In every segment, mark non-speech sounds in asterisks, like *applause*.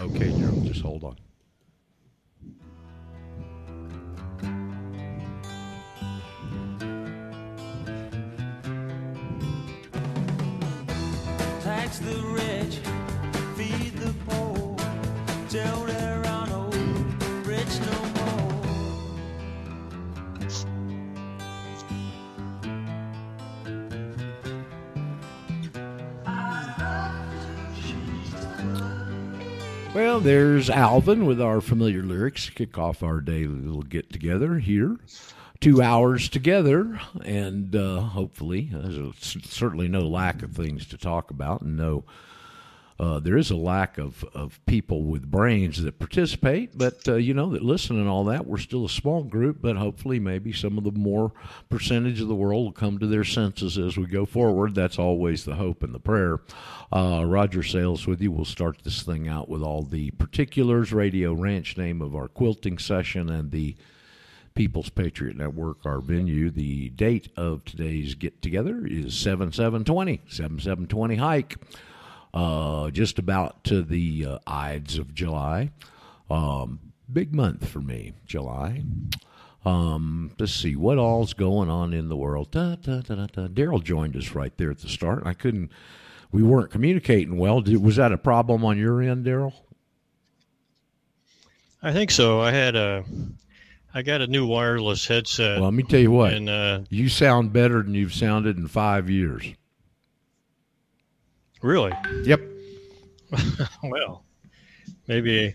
Okay, just hold on. The Well, there's Alvin with our familiar lyrics. Kick off our daily little get together here. Two hours together, and uh, hopefully, there's a, certainly no lack of things to talk about, and no, uh, there is a lack of, of people with brains that participate, but uh, you know that listen and all that. We're still a small group, but hopefully, maybe some of the more percentage of the world will come to their senses as we go forward. That's always the hope and the prayer. Uh, Roger Sales with you. We'll start this thing out with all the particulars, radio ranch name of our quilting session, and the People's Patriot Network, our venue. The date of today's get together is 7720, 7720 hike. Uh, just about to the uh, Ides of July. Um, big month for me, July. Um, let's see what all's going on in the world. Da, da, da, da, da. Daryl joined us right there at the start. I couldn't. We weren't communicating well. Did, was that a problem on your end, Daryl? I think so. I had a, I got a new wireless headset. Well, let me tell you what. and uh, you sound better than you've sounded in five years. Really, Yep. *laughs* well, maybe,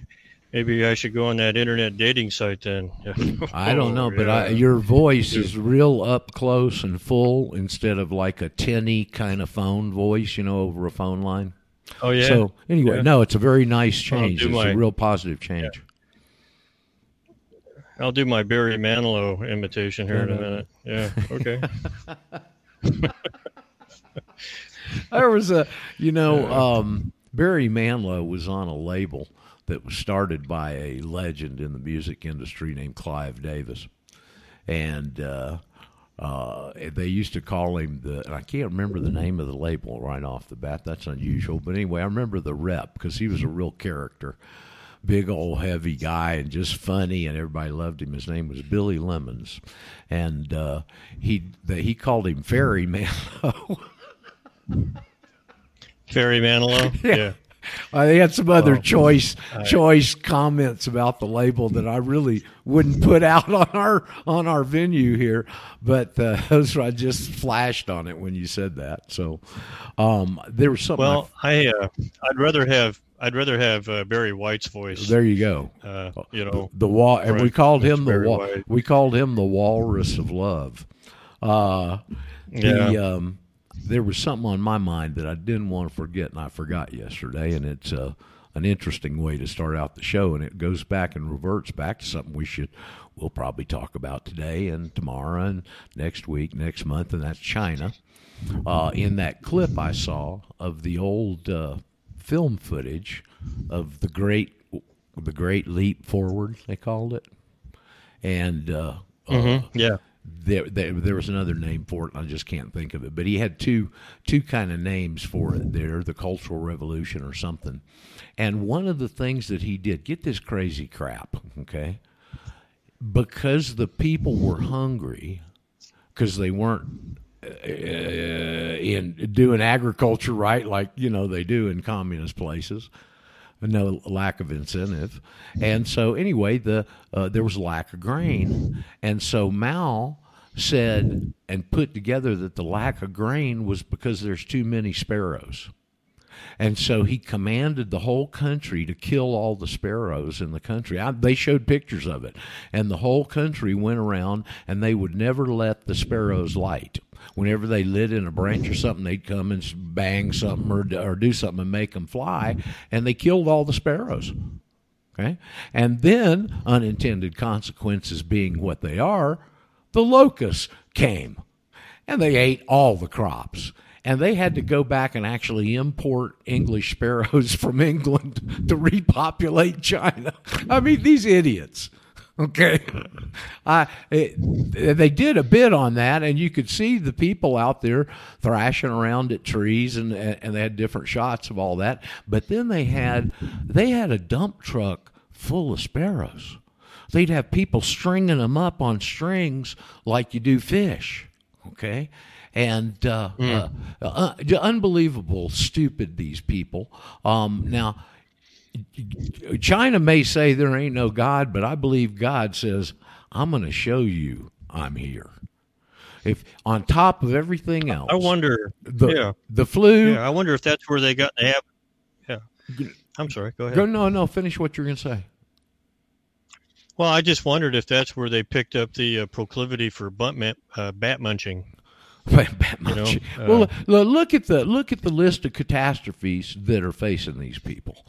maybe I should go on that internet dating site then. *laughs* I don't know, but I, Oh, your voice is real up close and full instead of like a tinny kind of phone voice, you know, over a phone line. oh yeah. So anyway, Yeah. no, it's a very nice change. It's my- a real positive change. I'll do my Barry Manilow imitation here in a minute. Yeah. Okay. *laughs* *laughs* There was a, you know, um, Barry Manilow was on a label that was started by a legend in the music industry named Clive Davis, and uh, uh, they used to call him the. And I can't remember the name of the label right off the bat. That's unusual, but anyway, I remember the rep because he was a real character. Big old heavy guy and just funny, and everybody loved him. His name was Billy Lemons, and uh, he the, he called him Fairy *laughs* Manilow. Barry Manilow. *laughs* Yeah. Uh, they had some other Oh. choice choice comments about the label that I really wouldn't put out on our on our venue here, but uh, *laughs* those I just flashed on it when you said that. So um, there was something. Well, I uh, I'd rather have I'd rather have uh, Barry White's voice. there you go. Uh, you know. the wall, and we called him the wall. We called him the Walrus of Love. Uh, Yeah. the, um, there was something on my mind that I didn't want to forget, and I forgot yesterday. And it's uh, an interesting way to start out the show, and it goes back and reverts back to something we should we'll probably talk about today and tomorrow and next week, next month, and that's China. Uh, in that clip I saw of the old uh, film footage of the great the great leap forward, they called it, and uh, uh, Mhm. Yeah. There, there there was another name for it and I just can't think of it. But he had two two kind of names for it there the cultural revolution or something. And one of the things that he did get this crazy crap okay? Because the people were hungry because they weren't uh, in doing agriculture right like you know they do in communist places no lack of incentive and so anyway the uh, there was lack of grain and so mao said and put together that the lack of grain was because there's too many sparrows and so he commanded the whole country to kill all the sparrows in the country. I, they showed pictures of it. And the whole country went around and they would never let the sparrows light. Whenever they lit in a branch or something, they'd come and bang something or, or do something and make them fly. And they killed all the sparrows. Okay? And then, unintended consequences being what they are, the locusts came and they ate all the crops. And they had to go back and actually import English sparrows *laughs* from England to repopulate China. I mean, these idiots. Okay, I it, they did a bit on that, and you could see the people out there thrashing around at trees, and and they had different shots of all that. But then they had they had a dump truck full of sparrows. They'd have people stringing them up on strings like you do fish. Okay, and uh, uh, uh, unbelievable, stupid these people. Um, now China may say there ain't no God, but I believe God says, I'm going to show you I'm here. If on top of everything else, I wonder. the yeah, the flu. yeah. I wonder if that's where they got the habit. Yeah. I'm sorry. Go ahead. Go, no, no, finish what you're going to say. Well, I just wondered if that's where they picked up the uh, proclivity for bunt uh, bat munching. *laughs* Bat You know, munching. uh, well, look at the look at the list of catastrophes that are facing these people.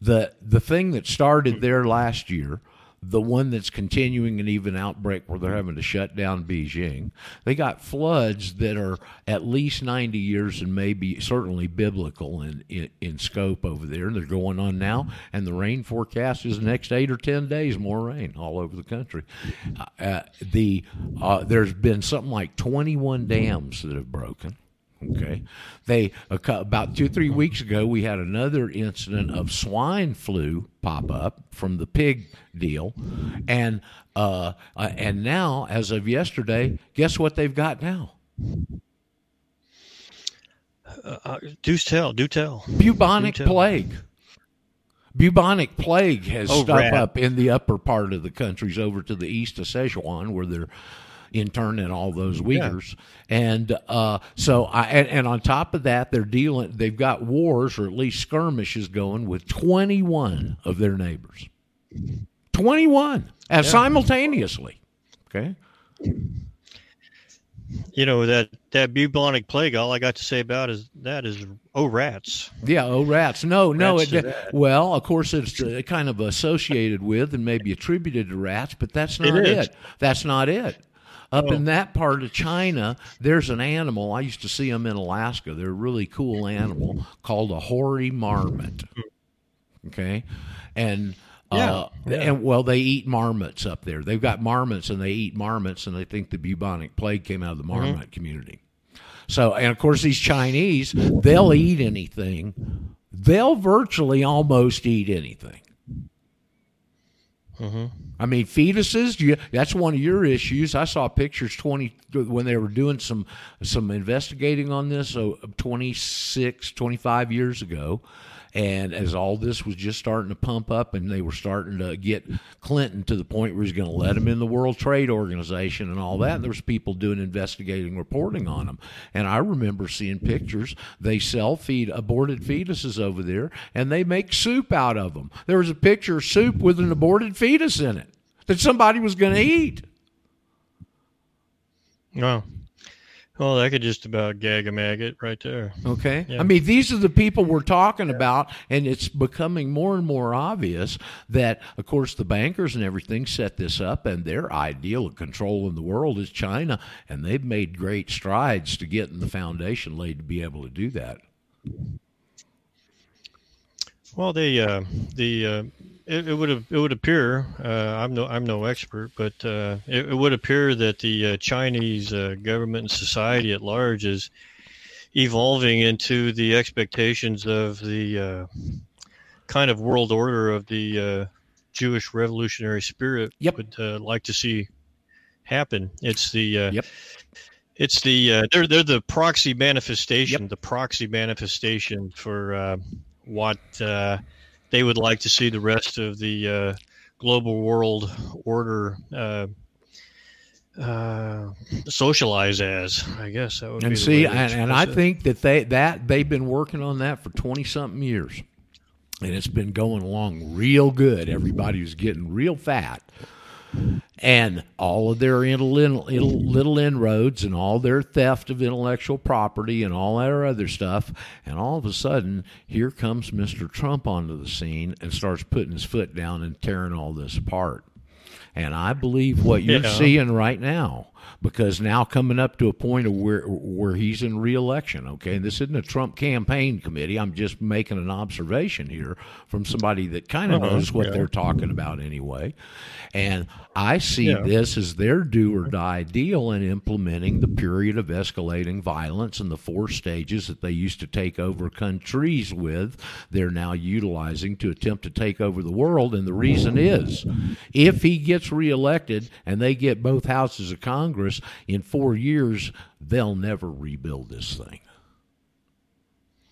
The the thing that started there last year, the one that's continuing an even outbreak where they're having to shut down Beijing. They got floods that are at least ninety years and maybe certainly biblical in, in, in scope over there. And They're going on now, and the rain forecast is the next eight or ten days more rain all over the country. Uh, the uh, there's been something like twenty one dams that have broken. Okay, they about two three weeks ago we had another incident of swine flu pop up from the pig deal, and uh, uh, and now as of yesterday, guess what they've got now? Uh, do tell. Do tell. Bubonic Do tell. plague. Bubonic plague has Oh, stuck up in the upper part of the countries over to the east of Sichuan, where they're interning all those Uyghurs. And uh, so, I and, and on top of that, they're dealing. They've got wars or at least skirmishes going with twenty one of their neighbors. Twenty one, and simultaneously. Okay. You know that that bubonic plague. All I got to say about is that is oh rats. Yeah, oh rats. No, no. Rats It, well, of course, it's uh, kind of associated with and maybe attributed to rats, but that's not It it. is. That's not it. Up Oh. in that part of China, there's an animal. I used to see them in Alaska. They're a really cool animal called a hoary marmot. Okay, and. Uh, Yeah, yeah. and well, they eat marmots up there. They've got marmots, and they eat marmots, and they think the bubonic plague came out of the Mm-hmm. marmot community. So, and of course, these Chinese, they'll eat anything. They'll virtually almost eat anything. Mm-hmm. I mean, fetuses. You, that's one of your issues. I saw pictures twenty when they were doing some some investigating on this. So 26, 25 years ago, and as all this was just starting to pump up, and they were starting to get Clinton to the point where he's going to let him in the World Trade Organization and all that. There was people doing investigating reporting on them, and I remember seeing pictures. They sell feed aborted fetuses over there, and they make soup out of them. There was a picture of soup with an aborted fetus in it that somebody was going to eat. No. Well, that could just about gag a maggot right there. Okay. Yeah. I mean, these are the people we're talking about, and it's becoming more and more obvious that, of course, the bankers and everything set this up, and their ideal of control in the world is China, and they've made great strides to getting the foundation laid to be able to do that. Well, they uh, the uh, it, it would it would appear uh, I'm no I'm no expert, but uh, it, it would appear that the uh, Chinese uh, government and society at large is evolving into the expectations of the uh, kind of world order of the uh, Jewish revolutionary spirit Yep. would uh, like to see happen. It's the uh, Yep. it's the uh, they're they're the proxy manifestation, the proxy manifestation for uh, what uh, they would like to see the rest of the uh, global world order uh, uh, socialize as. I guess that would be And see, and, and I think that they that they've been working on that for twenty something years, and it's been going along real good. Everybody's getting real fat, and all of their little, inroads and all their theft of intellectual property and all their other stuff, and all of a sudden, here comes Mister Trump onto the scene and starts putting his foot down and tearing all this apart. And I believe what you're Yeah. seeing right now because now coming up to a point of where where he's in reelection. Okay, and this isn't a Trump campaign committee. I'm just making an observation here from somebody that kind of Uh-huh, knows what yeah. they're talking about anyway. And I see Yeah. this as their do or die deal in implementing the period of escalating violence and the four stages that they used to take over countries with. They're now utilizing to attempt to take over the world. And the reason is if he gets reelected and they get both houses of Congress in four years, they'll never rebuild this thing.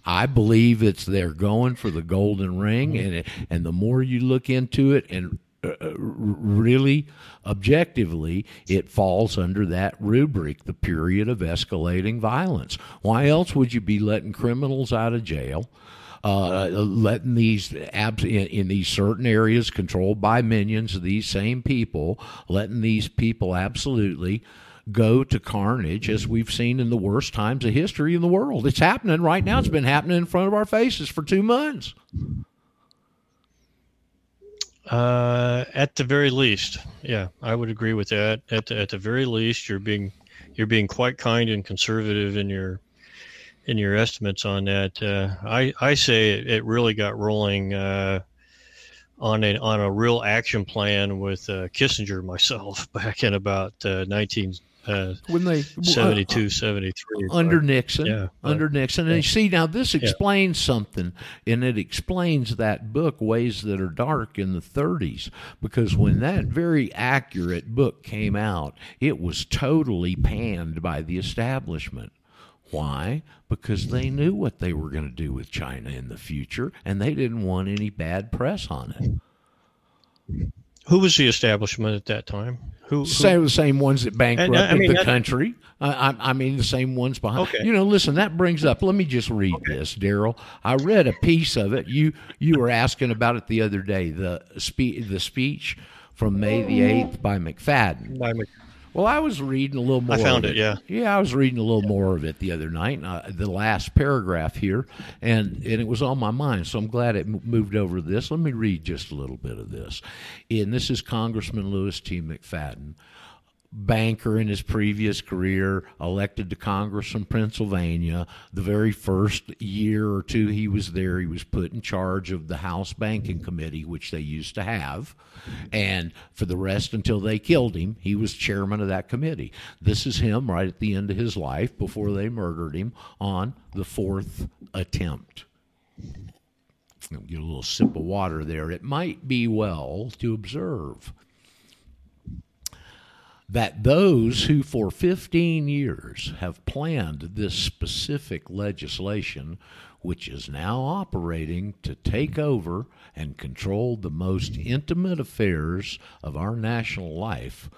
I believe it's they're going for the golden ring, and and the more you look into it, and uh, uh, really objectively, it falls under that rubric, the period of escalating violence. Why else would you be letting criminals out of jail? Uh, letting these abs- in, in these certain areas controlled by minions of these same people, letting these people absolutely go to carnage as we've seen in the worst times of history in the world. It's happening right now. It's been happening in front of our faces for two months. Uh, at the very least, yeah, I would agree with that. At the, at the very least, you're being you're being quite kind and conservative in your in your estimates on that. Uh, I I say it, it really got rolling uh, on a on a real action plan with uh, Kissinger myself *laughs* back in about uh, When they 72 73. under Nixon, Yeah. under Nixon. And you see, now this explains something, and it explains that book, Ways That Are Dark, in the 30s, because when that very accurate book came out, it was totally panned by the establishment. Why? Because they knew what they were going to do with China in the future, and they didn't want any bad press on it. Who was the establishment at that time? Who, who Same the same ones that uh, bankrupted I mean, the country. I, I, mean, the same ones behind. Okay. You know, listen. That brings up. Let me just read this, Daryl. I read a piece of it. You you were asking about it the other day. The spe- the speech from May the mm-hmm. eighth by McFadden. by Mc- Well, I was reading a little more. I found of it, yeah. yeah. I was reading a little more of it the other night, uh, the last paragraph here, and and it was on my mind. So I'm glad it m- moved over to this. Let me read just a little bit of this. And this is Congressman Louis T. McFadden banker in his previous career, elected to Congress from Pennsylvania. The very first year or two he was there, he was put in charge of the House Banking Committee, which they used to have. And for the rest, until they killed him, he was chairman of that committee. This is him right at the end of his life before they murdered him on the fourth attempt. Get a little sip of water there. It might be well to observe that those who for 15 years have planned this specific legislation, which is now operating to take over and control the most intimate affairs of our national life,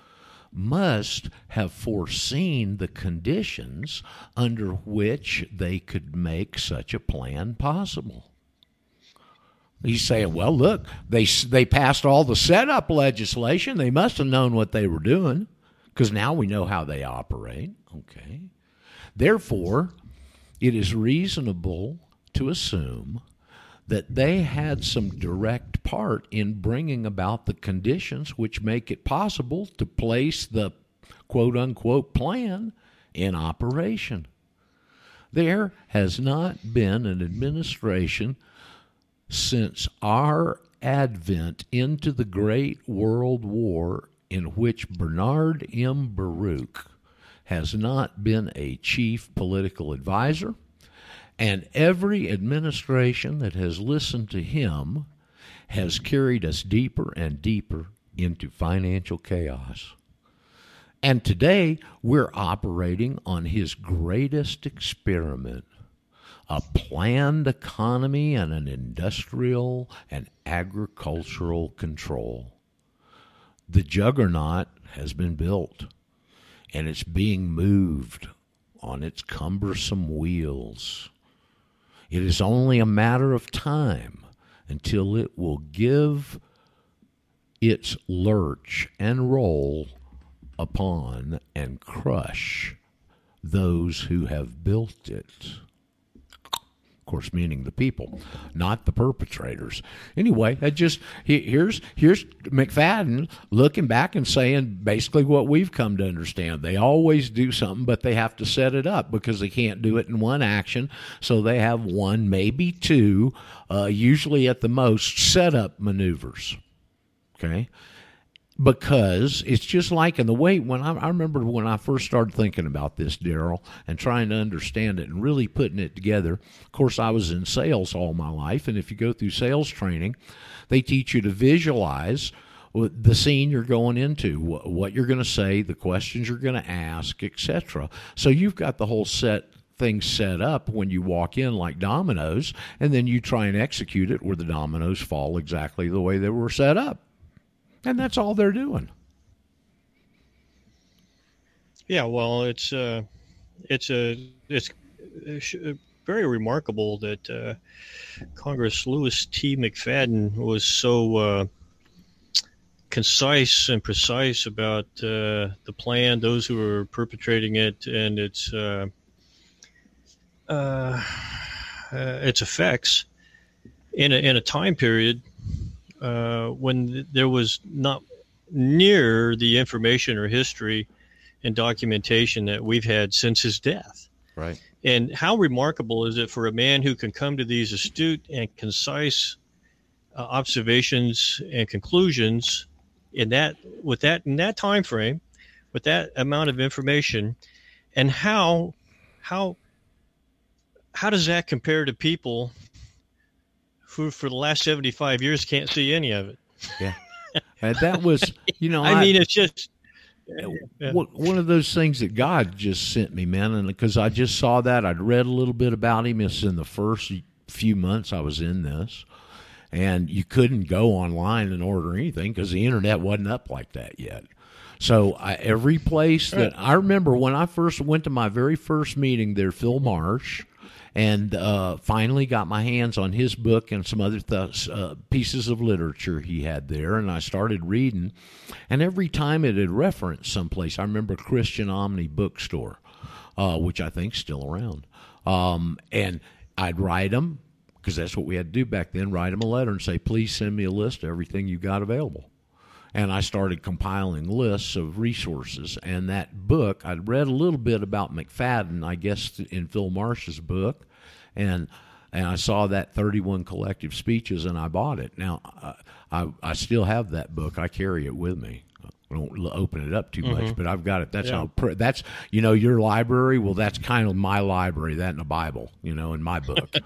must have foreseen the conditions under which they could make such a plan possible. He's saying, well, look, they they passed all the setup legislation. They must have known what they were doing because now we know how they operate. Okay. Therefore, it is reasonable to assume that they had some direct part in bringing about the conditions which make it possible to place the quote unquote plan in operation. There has not been an administration since our advent into the Great World War in which Bernard M. Baruch has not been a chief political advisor, and every administration that has listened to him has carried us deeper and deeper into financial chaos. And today we're operating on his greatest experiment a planned economy and an industrial and agricultural control. The juggernaut has been built and it's being moved on its cumbersome wheels. It is only a matter of time until it will give its lurch and roll upon and crush those who have built it. Course, meaning the people, not the perpetrators. Anyway, I just here's here's McFadden looking back and saying basically what we've come to understand. They always do something, but they have to set it up because they can't do it in one action. So they have one, maybe two, uh, usually at the most, setup maneuvers. Okay because it's just like in the way when I, I remember when I first started thinking about this, Daryl, and trying to understand it and really putting it together. Of course, I was in sales all my life, and if you go through sales training, they teach you to visualize the scene you're going into, what you're going to say, the questions you're going to ask, etc. So you've got the whole set things set up when you walk in like dominoes, and then you try and execute it where the dominoes fall exactly the way they were set up and that's all they're doing. Yeah, well, it's uh, it's a it's very remarkable that uh, Congress Louis T. McFadden was so uh, concise and precise about uh, the plan, those who are perpetrating it, and its uh, uh, its effects in a, in a time period uh, when there was not near the information or history and documentation that we've had since his death. Right. And how remarkable is it for a man who can come to these astute and concise uh, observations and conclusions in that with that in that time frame, with that amount of information, and how how how does that compare to people who for the last 75 years can't see any of it. Yeah. And that was, *laughs* you know, I, I mean, it's just yeah. one of those things that God just sent me, man. And because I just saw that, I'd read a little bit about him. It's in the first few months I was in this. And you couldn't go online and order anything because the internet wasn't up like that yet. So I, every place that I remember when I first went to my very first meeting there, Phil Marsh, and uh, finally got my hands on his book and some other th- uh, pieces of literature he had there, and I started reading. And every time it had referenced someplace, I remember Christian Omni Bookstore, uh, which I think's still around, um, and I'd write them because that's what we had to do back then. Write them a letter and say, "Please send me a list of everything you got available." And I started compiling lists of resources. And that book, I'd read a little bit about McFadden, I guess, in Phil Marsh's book, and and I saw that 31 collective speeches, and I bought it. Now, uh, I I still have that book. I carry it with me. I don't open it up too much, mm-hmm. but I've got it. That's yeah. how. That's you know your library. Well, that's kind of my library. That in the Bible, you know, in my book. *laughs*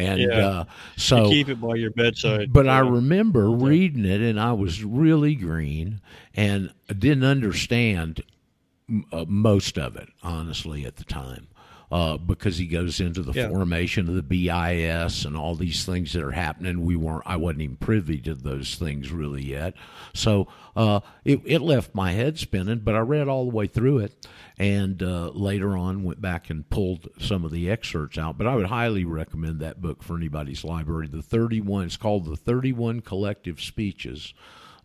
And yeah. uh, so you keep it by your bedside. But yeah. I remember reading it, and I was really green, and didn't understand uh, most of it honestly at the time uh, because he goes into the yeah. formation of the BIS and all these things that are happening. We weren't, I wasn't even privy to those things really yet. So uh, it, it left my head spinning, but I read all the way through it and uh, later on went back and pulled some of the excerpts out. But I would highly recommend that book for anybody's library. The 31, it's called The 31 Collective Speeches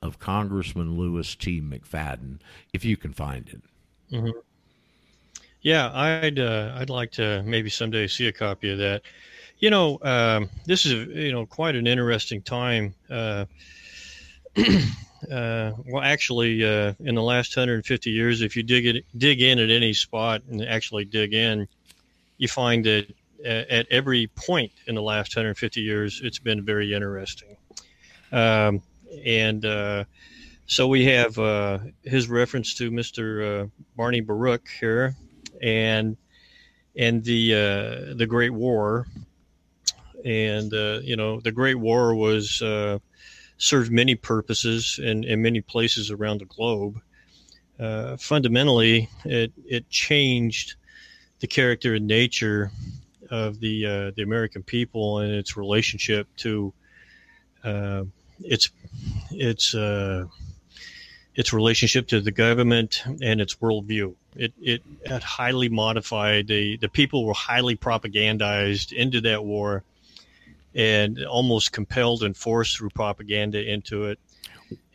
of Congressman Louis T. McFadden, if you can find it. Mm-hmm. Yeah, I'd uh, I'd like to maybe someday see a copy of that. You know, um, this is you know quite an interesting time. Uh, *clears throat* uh, well, actually, uh, in the last 150 years, if you dig it, dig in at any spot and actually dig in, you find that at every point in the last 150 years, it's been very interesting. Um, and uh, so we have uh, his reference to Mr. Uh, Barney Baruch here, and and the uh, the Great War, and uh, you know the Great War was uh, served many purposes in, in many places around the globe. Uh, fundamentally, it it changed the character and nature of the uh, the American people and its relationship to uh, its its its relationship to the government and its worldview. It, it had highly modified. The, the people were highly propagandized into that war and almost compelled and forced through propaganda into it.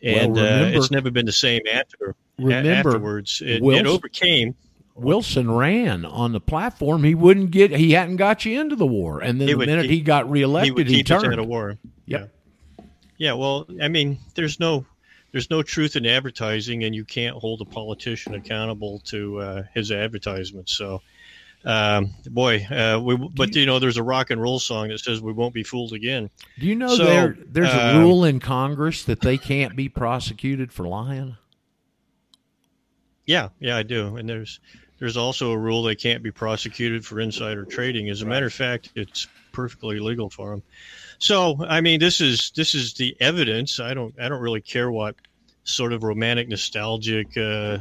And well, remember, uh, it's never been the same after, remember, afterwards. It, it overcame. Wilson ran on the platform, he wouldn't get. He hadn't got you into the war, and then the would minute keep- he got he reelected, would he, keep us turned. out of war. Yep. Yeah. Yeah. Well, I mean, there's no there's no truth in advertising, and you can't hold a politician accountable to uh, his advertisements. So, um, boy, uh, we, but you know, there's a rock and roll song that says we won't be fooled again. Do you know So, there there's a um, rule in Congress that they can't be prosecuted for lying? Yeah, yeah, I do. And there's there's also a rule they can't be prosecuted for insider trading. As a matter of fact, it's perfectly legal for them. So, I mean, this is this is the evidence. I don't I don't really care what sort of romantic nostalgic uh,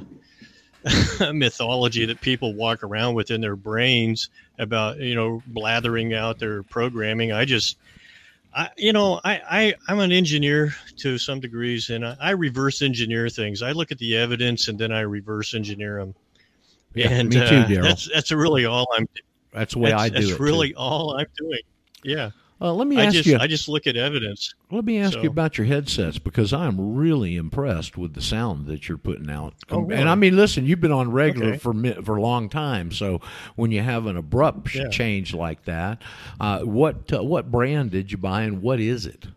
*laughs* mythology that people walk around with in their brains about you know blathering out their programming. I just I, you know, I, I, I'm an engineer to some degrees, and I, I reverse engineer things. I look at the evidence and then I reverse engineer them. Yeah, and me too, uh, Daryl. That's that's really all I'm. That's the way that's, I do that's it. too. really all I'm doing. Yeah, Uh, let me I ask just you. I just look at evidence. Let me ask So- you about your headsets because I'm really impressed with the sound that you're putting out. Oh, really? And I mean, listen, you've been on regular Okay. for for a long time, so when you have an abrupt Yeah. change like that, uh, what uh, what brand did you buy and what is it?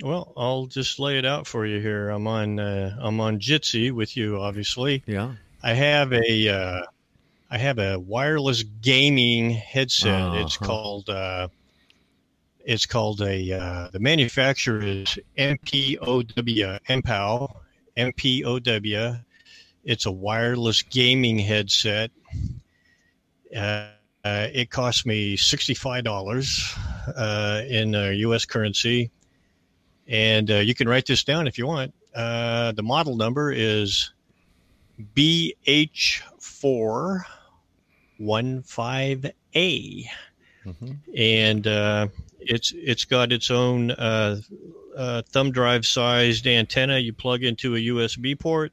Well, I'll just lay it out for you here. I'm on uh, I'm on Jitsi with you, obviously. Yeah, I have a uh, I have a wireless gaming headset. It's Uh-huh. called uh, it's called a uh, the manufacturer is MPOW MPOW MPOW. It's a wireless gaming headset. Uh, uh, it cost me sixty five dollars uh, in uh, U.S. currency, and uh, you can write this down if you want. Uh, the model number is BH415A. Mhm. And uh, it's it's got its own uh, uh, thumb drive sized antenna you plug into a USB port.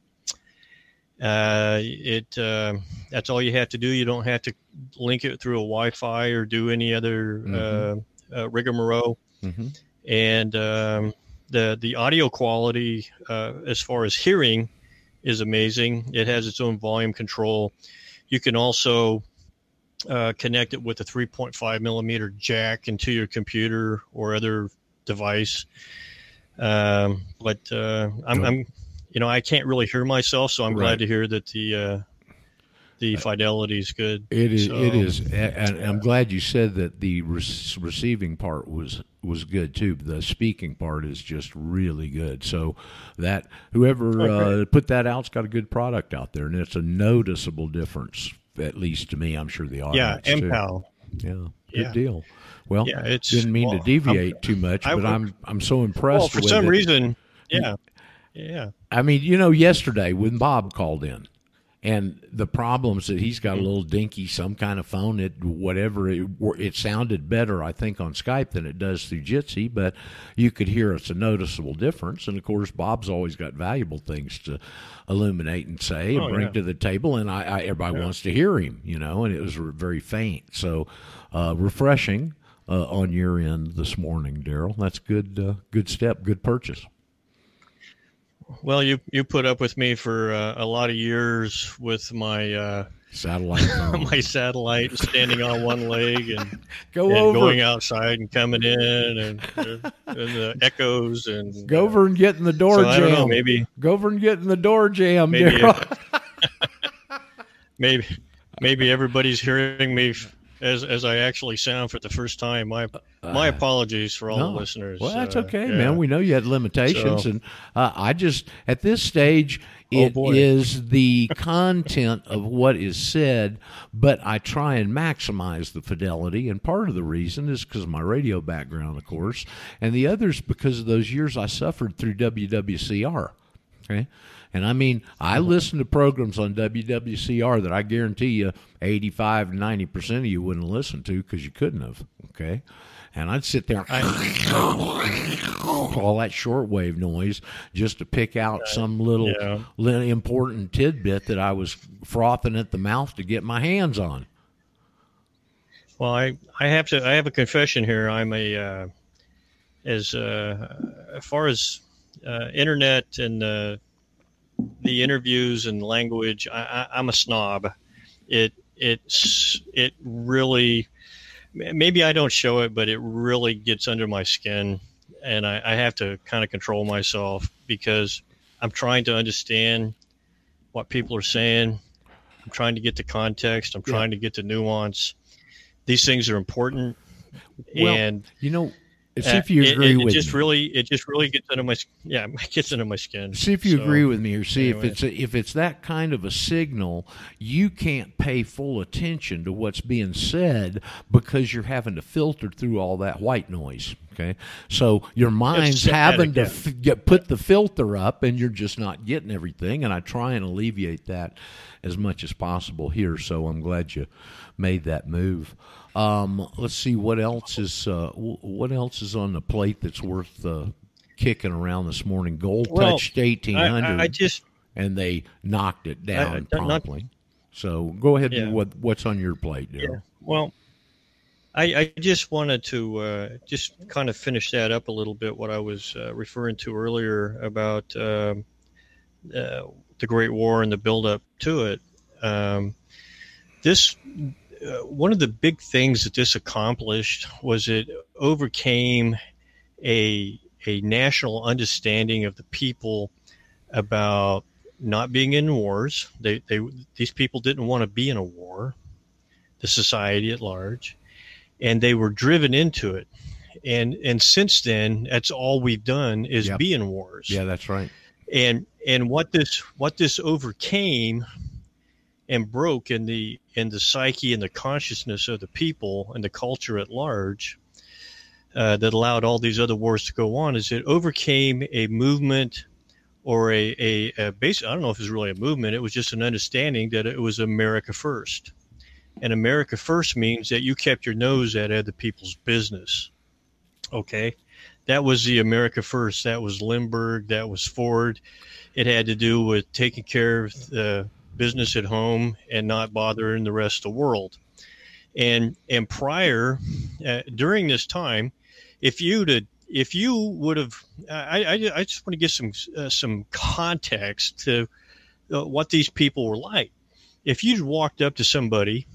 Uh, it uh, that's all you have to do. You don't have to link it through a Wi-Fi or do any other uh, uh, rigmarole hmm and um, the the audio quality uh, as far as hearing is amazing. It has its own volume control. You can also uh, connect it with a 3.5 millimeter jack into your computer or other device. Um, but uh, I'm, I'm, you know, I can't really hear myself, so I'm Right. glad to hear that the uh, the fidelity is good. It is. So- It is, and I'm glad you said that the re- receiving part was was good too. The speaking part is just really good. So that whoever Oh, uh, put that out's got a good product out there, and it's a noticeable difference, at least to me. I'm sure the Yeah, audience too. MPAL. Yeah, good Yeah. deal. Well, Yeah, it's didn't mean well, to deviate too much, I but would- I'm I'm so impressed. Well, for with some it. reason, yeah, yeah. I mean, you know, yesterday when Bob called in, and the problems that he's got a little dinky, some kind of phone, it whatever it, it sounded better, I think, on Skype than it does through Jitsi, but you could hear it's a noticeable difference. And of course, Bob's always got valuable things to illuminate and say and Oh, bring yeah. to the table, and I, I everybody wants to hear him, you know, and it was very faint, so uh, refreshing. Uh, on your end this morning, Daryl. That's good. Uh, good step. Good purchase. Well, you you put up with me for uh, a lot of years with my uh, Satellite. *laughs* my satellite standing on one leg and, *laughs* Go and over. going outside and coming in and, uh, and the *laughs* echoes and Go over and get in the door So jam. I don't know, maybe Go over and get in the door jam, Maybe maybe maybe everybody's hearing me as as I actually sound for the first time. My my apologies for all Uh, No. the listeners. Well, that's Uh, okay, yeah. man. We know you had limitations, So- and uh, I just at this stage Oh, it boy. is the *laughs* content of what is said, but I try and maximize the fidelity. And part of the reason is because of my radio background, of course, and the others because of those years I suffered through WWCR. Okay. And I mean, I Uh-huh. listen to programs on WWCR that I guarantee you 85 to 90% of you wouldn't listen to because you couldn't have. Okay. And I'd sit there, *laughs* all that shortwave noise just to pick out some little, Yeah. li- important tidbit that I was frothing at the mouth to get my hands on. Well, I, I have to I have a confession here. I'm a uh, as uh, as far as uh, internet and uh, the interviews and language, I, I, I'm a snob. It it's it really maybe I don't show it, but it really gets under my skin, and I, I have to kind of control myself because I'm trying to understand what people are saying. I'm trying to get the context. I'm Yeah. trying to get the nuance. These things are important, Well, and You know, see uh, if you it- agree it, it with just me. really it just really gets under my yeah *laughs* it gets under my skin. See if you So, agree with me, or see anyway. if it's a, if it's that kind of a signal, you can't pay full attention to what's being said because you're having to filter through all that white noise. Okay, so your mind's having to f- get, put the filter up, and you're just not getting everything. And I try and alleviate that as much as possible here. So I'm glad you made that move. Um, let's see what else is uh, what else is on the plate that's worth uh, kicking around this morning. Gold Well, touched eighteen hundred. I, I, just and they knocked it down I- not- promptly. so go ahead. Yeah. and what what's on your plate, Daryl? Yeah. Well, I, I just wanted to uh, just kind of finish that up a little bit. What I was uh, referring to earlier about um, uh, the Great War and the build-up to it. Um, this uh, one of the big things that this accomplished was it overcame a a national understanding of the people about not being in wars. They they these people didn't want to be in a war the society at large, and they were driven into it. And and since then, that's all we've done is Yep. be in wars. Yeah, that's right. And and what this what this overcame and broke in the in the psyche and the consciousness of the people and the culture at large uh, that allowed all these other wars to go on is it overcame a movement or a, a, a base I don't know if it was really a movement it was just an understanding that it was America first. And America first means that you kept your nose at other people's business okay? That was the America first. That was Lindbergh. That was Ford. It had to do with taking care of the business at home and not bothering the rest of the world and and prior uh, during this time if you'd have, if you would have I, I, I just want to give some uh, some context to uh, what these people were like if you'd walked up to somebody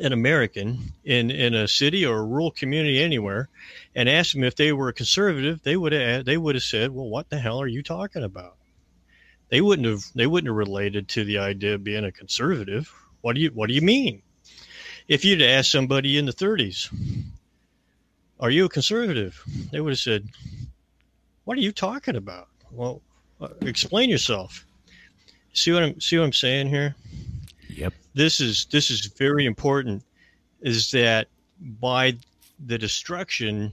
an American in, in a city or a rural community anywhere and asked them if they were a conservative, they would have they would have said, "Well, what the hell are you talking about?" They wouldn't have they wouldn't have related to the idea of being a conservative. What do you what do you mean? If you'd asked somebody in the 30s, "Are you a conservative?" They would have said, "What are you talking about?" Well, uh, explain yourself. See what I'm see what I'm saying here? Yep. this is this is very important is that by the destruction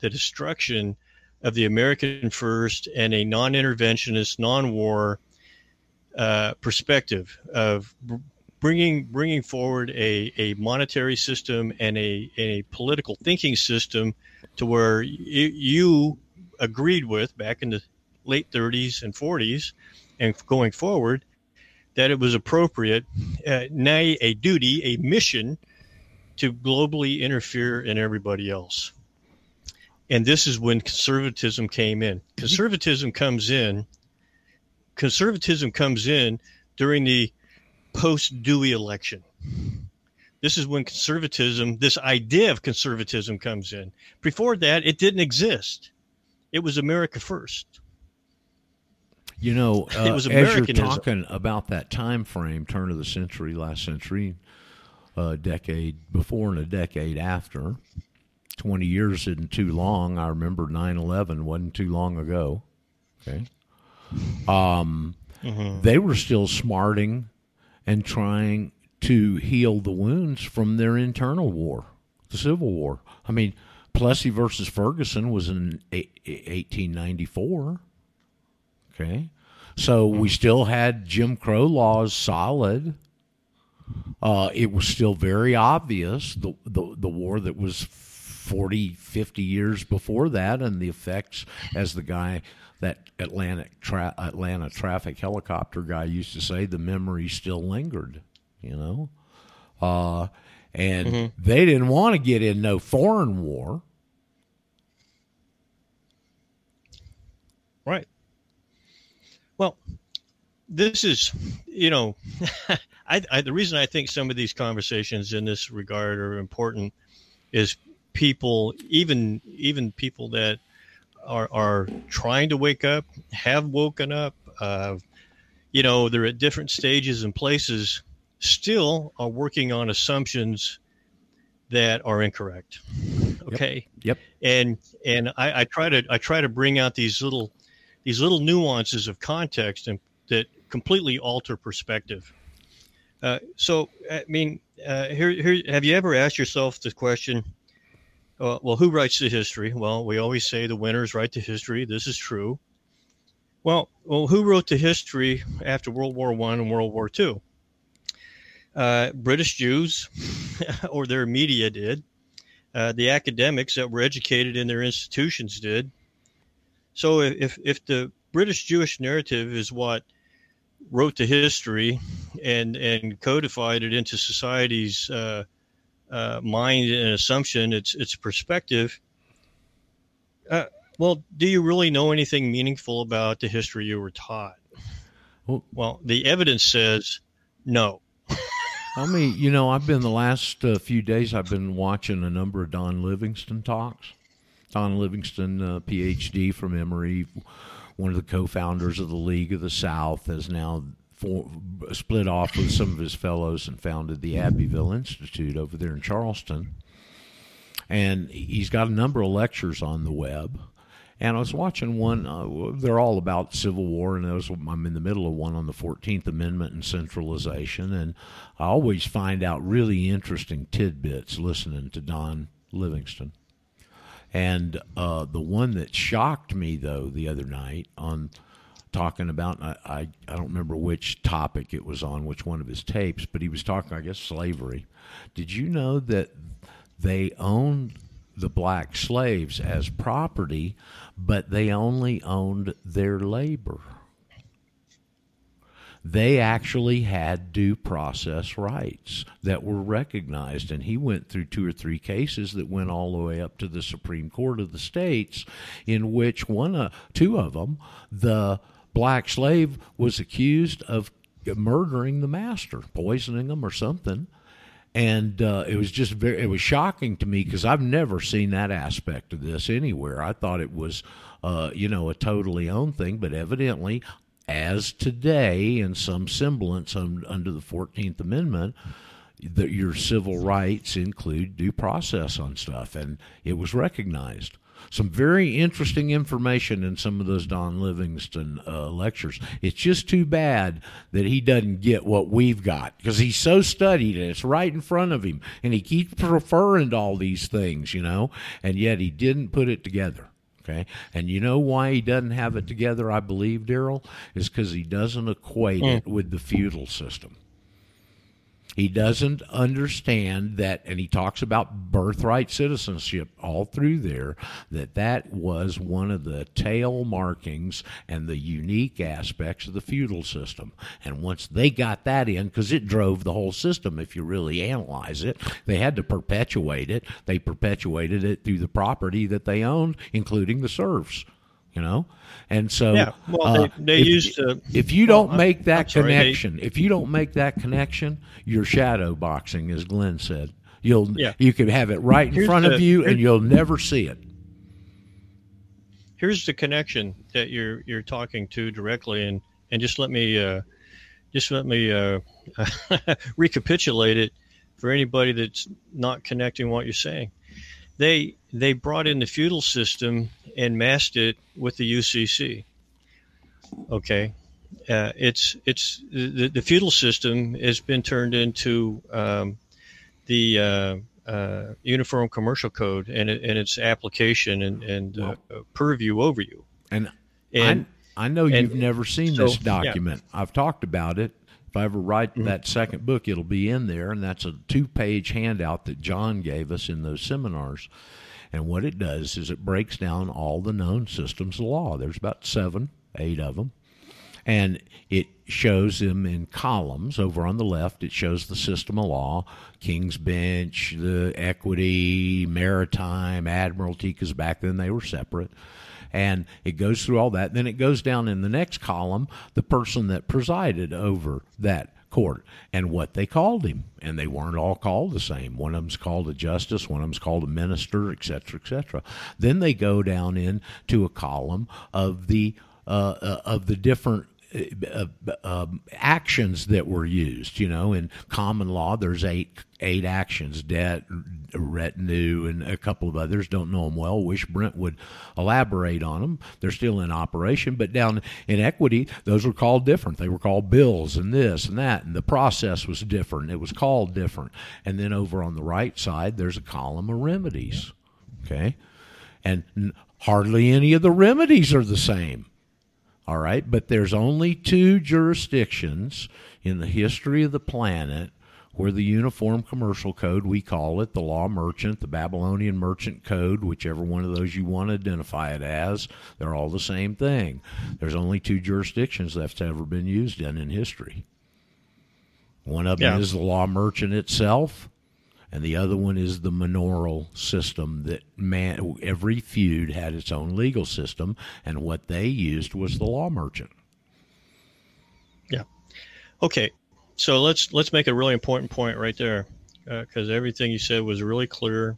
the destruction of the American first and a non-interventionist non-war uh, perspective of br- bringing bringing forward a, a monetary system and a, a political thinking system to where y- you agreed with back in the late 30s and 40s and going forward that it was appropriate, uh, nay, a duty, a mission to globally interfere in everybody else. And this is when conservatism came in. Conservatism comes in. Conservatism comes in during the post Dewey election. This is when conservatism, this idea of conservatism comes in. Before that, it didn't exist. It was America first. You know, uh, *laughs* It was as you're talking about that time frame, turn of the century, last century, a decade before and a decade after, 20 years isn't too long. I remember 9 11 wasn't too long ago. Okay. Um, They were still smarting and trying to heal the wounds from their internal war, the Civil War. I mean, Plessy versus Ferguson was in 1894. Okay. So we still had Jim Crow laws solid. Uh, it was still very obvious the, the the war that was 40, 50 years before that, and the effects, as the guy that Atlantic tra- Atlanta traffic helicopter guy used to say, the memory still lingered. You know, uh, and they didn't want to get in no foreign war. Right. Well, this is, you know, *laughs* I, I, the reason I think some of these conversations in this regard are important is people, even even people that are are trying to wake up, have woken up, uh, you know, they're at different stages and places, still are working on assumptions that are incorrect. Okay. Yep. And and I, I try to I try to bring out these little these little nuances of context and that completely alter perspective. Uh, so, I mean, uh, here, here, have you ever asked yourself the question? Uh, well, who writes the history? Well, we always say the winners write the history. This is true. Well, well, who wrote the history after World War One and World War Two? Uh, British Jews, *laughs* or their media did. Uh, the academics that were educated in their institutions did. So, if if the British Jewish narrative is what wrote the history and and codified it into society's uh, uh, mind and assumption, its its perspective. Uh, well, do you really know anything meaningful about the history you were taught? Well, Well, the evidence says no. *laughs* I mean, you know, I've been the last uh, few days. I've been watching a number of Don Livingston talks. Don Livingston, uh, PhD from Emory, one of the co-founders of the League of the South, is now split off with some of his fellows and founded the Abbeville Institute over there in Charleston. And he's got a number of lectures on the web. And I was watching one. Uh, they're all about Civil War, and those, I'm in the middle of one on the Fourteenth Amendment and centralization. And I always find out really interesting tidbits listening to Don Livingston. And uh, the one that shocked me, though, the other night on talking about, I, I, I don't remember which topic it was on, which one of his tapes, but he was talking, I guess, slavery. Did you know that they owned the black slaves as property, but they only owned their labor? they actually had due process rights that were recognized. And he went through two or three cases that went all the way up to the Supreme Court of the states, in which one, uh, two of them, the black slave was accused of murdering the master, poisoning him or something. And uh, it was just very, it was shocking to me because I've never seen that aspect of this anywhere. I thought it was, uh, you know, a totally owned thing, but evidently as today in some semblance un, under the 14th Amendment, that your civil rights include due process on stuff, and it was recognized. Some very interesting information in some of those Don Livingston uh, lectures. It's just too bad that he doesn't get what we've got because he's so studied and it's right in front of him, and he keeps referring to all these things, you know, and yet he didn't put it together. Okay. And you know why he doesn't have it together, I believe, Daryl, is because he doesn't equate Mm. it with the feudal system. He doesn't understand that, and he talks about birthright citizenship all through there, that that was one of the tail markings and the unique aspects of the feudal system. And once they got that in, because it drove the whole system, if you really analyze it, they had to perpetuate it. They perpetuated it through the property that they owned, including the serfs. You know, and so Yeah, well, uh, they- they if, used to- If you well, don't make that sorry, they- connection, if you don't make that connection, you're shadow boxing, as Glenn said. You'll Yeah. you could have it right in Here's front the- of you, and you'll never see it. Here's the connection that you're you're talking to directly, and and just let me uh, just let me uh, *laughs* recapitulate it for anybody that's not connecting what you're saying. They they brought in the feudal system and masked it with the UCC. Okay, uh, it's it's the, the feudal system has been turned into um, the uh, uh, Uniform Commercial Code and, and its application and, and uh, purview over you. And, And I, I know and you've never seen so, this yeah. Document. I've talked about it. If I ever write mm-hmm. that second book, it'll be in there, and that's a two-page handout that John gave us in those seminars. And what it does is it breaks down all the known systems of law. There's about seven, eight of them, and it shows them in columns. Over on the left, it shows the system of law, King's Bench, the equity, maritime, admiralty, because back then they were separate. And it goes through all that. Then it goes down in the next column the person that presided over that court and what they called him. And they weren't all called the same. One of them's called a justice, one of them's called a minister, etc., cetera, et cetera. Then they go down into a column of the uh, uh, of the different uh, um, actions that were used. You know, in common law, there's eight eight actions: debt, detinue, and a couple of others. Don't know them well. Wish Brent would elaborate on them. They're still in operation, but down in equity, those were called different. They were called bills and this and that, and the process was different. It was called different. And then over on the right side, there's a column of remedies. Okay, and hardly any of the remedies are the same. All right, but there's only two jurisdictions in the history of the planet where the Uniform Commercial Code, we call it the Law Merchant, the Babylonian Merchant Code, whichever one of those you want to identify it as, they're all the same thing. There's only two jurisdictions that's ever been used in in history. One of them yeah. is the Law Merchant itself, and the other one is the manorial system that man, every feud had its own legal system, and what they used was the law merchant. Yeah. Okay. So let's let's make a really important point right there, because uh, everything you said was really clear.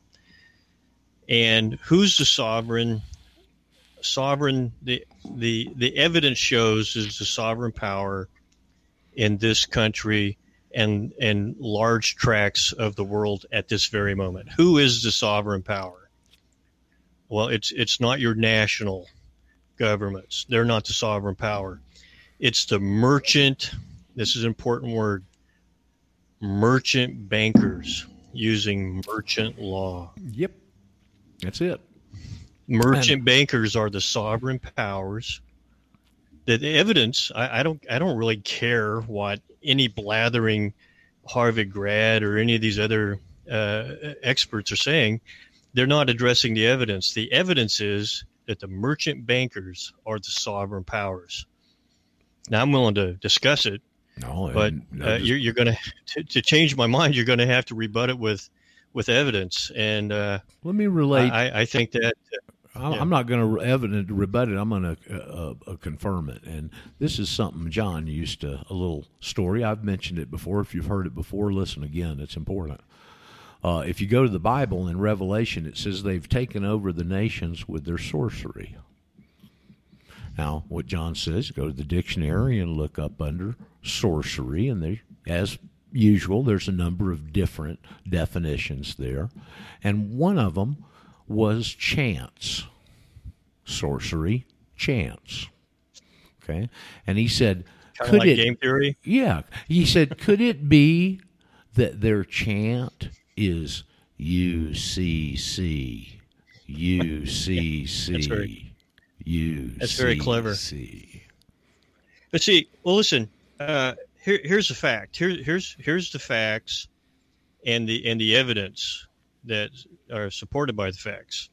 And who's the sovereign? Sovereign. The the the evidence shows is the sovereign power in this country and and large tracts of the world at this very moment. Who is the sovereign power? Well, it's it's not your national governments. They're not the sovereign power. It's the merchant. This is an important word. Merchant bankers using merchant law. Yep, that's it. Merchant and, bankers are the sovereign powers. The evidence, I, I don't, I don't really care what any blathering Harvard grad or any of these other uh, experts are saying. They're not addressing the evidence. The evidence is that the merchant bankers are the sovereign powers. Now, I'm willing to discuss it, no, but no, uh, you're, you're going *laughs* to to change my mind. You're going to have to rebut it with with evidence. And uh, let me relate. I, I think that I'm, yeah. I'm not going to evident rebut it. I'm going to uh, uh, confirm it. And this is something John used to a little story. I've mentioned it before. If you've heard it before, listen again. It's important. Uh, if you go to the Bible in Revelation, it says they've taken over the nations with their sorcery. Now, what John says, go to the dictionary and look up under sorcery, and as usual, there's a number of different definitions there, and one of them was chance. Sorcery, chance. Okay. And he said, kind could like it, game theory? Yeah. He said, could it be that their chant is UCC? UCC. *laughs* That's very, UCC. That's very clever. But see, well, listen. Uh, here, here's the fact. Here, here's here's the facts, and the and the evidence that are supported by the facts.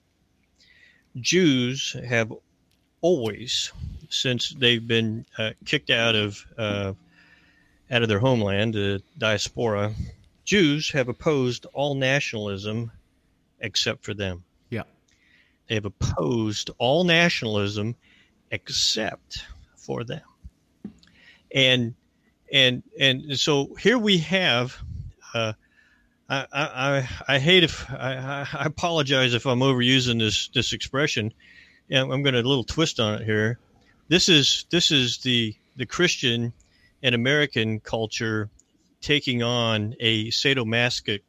Jews have always, since they've been uh, kicked out of uh, out of their homeland, the diaspora, Jews have opposed all nationalism except for them. Yeah, they have opposed all nationalism except for them, and and and so here we have. Uh, I, I, I hate if I, I apologize if I'm overusing this this expression. And I'm going to a little twist on it here. This is this is the the Christian and American culture taking on a sadomasochistic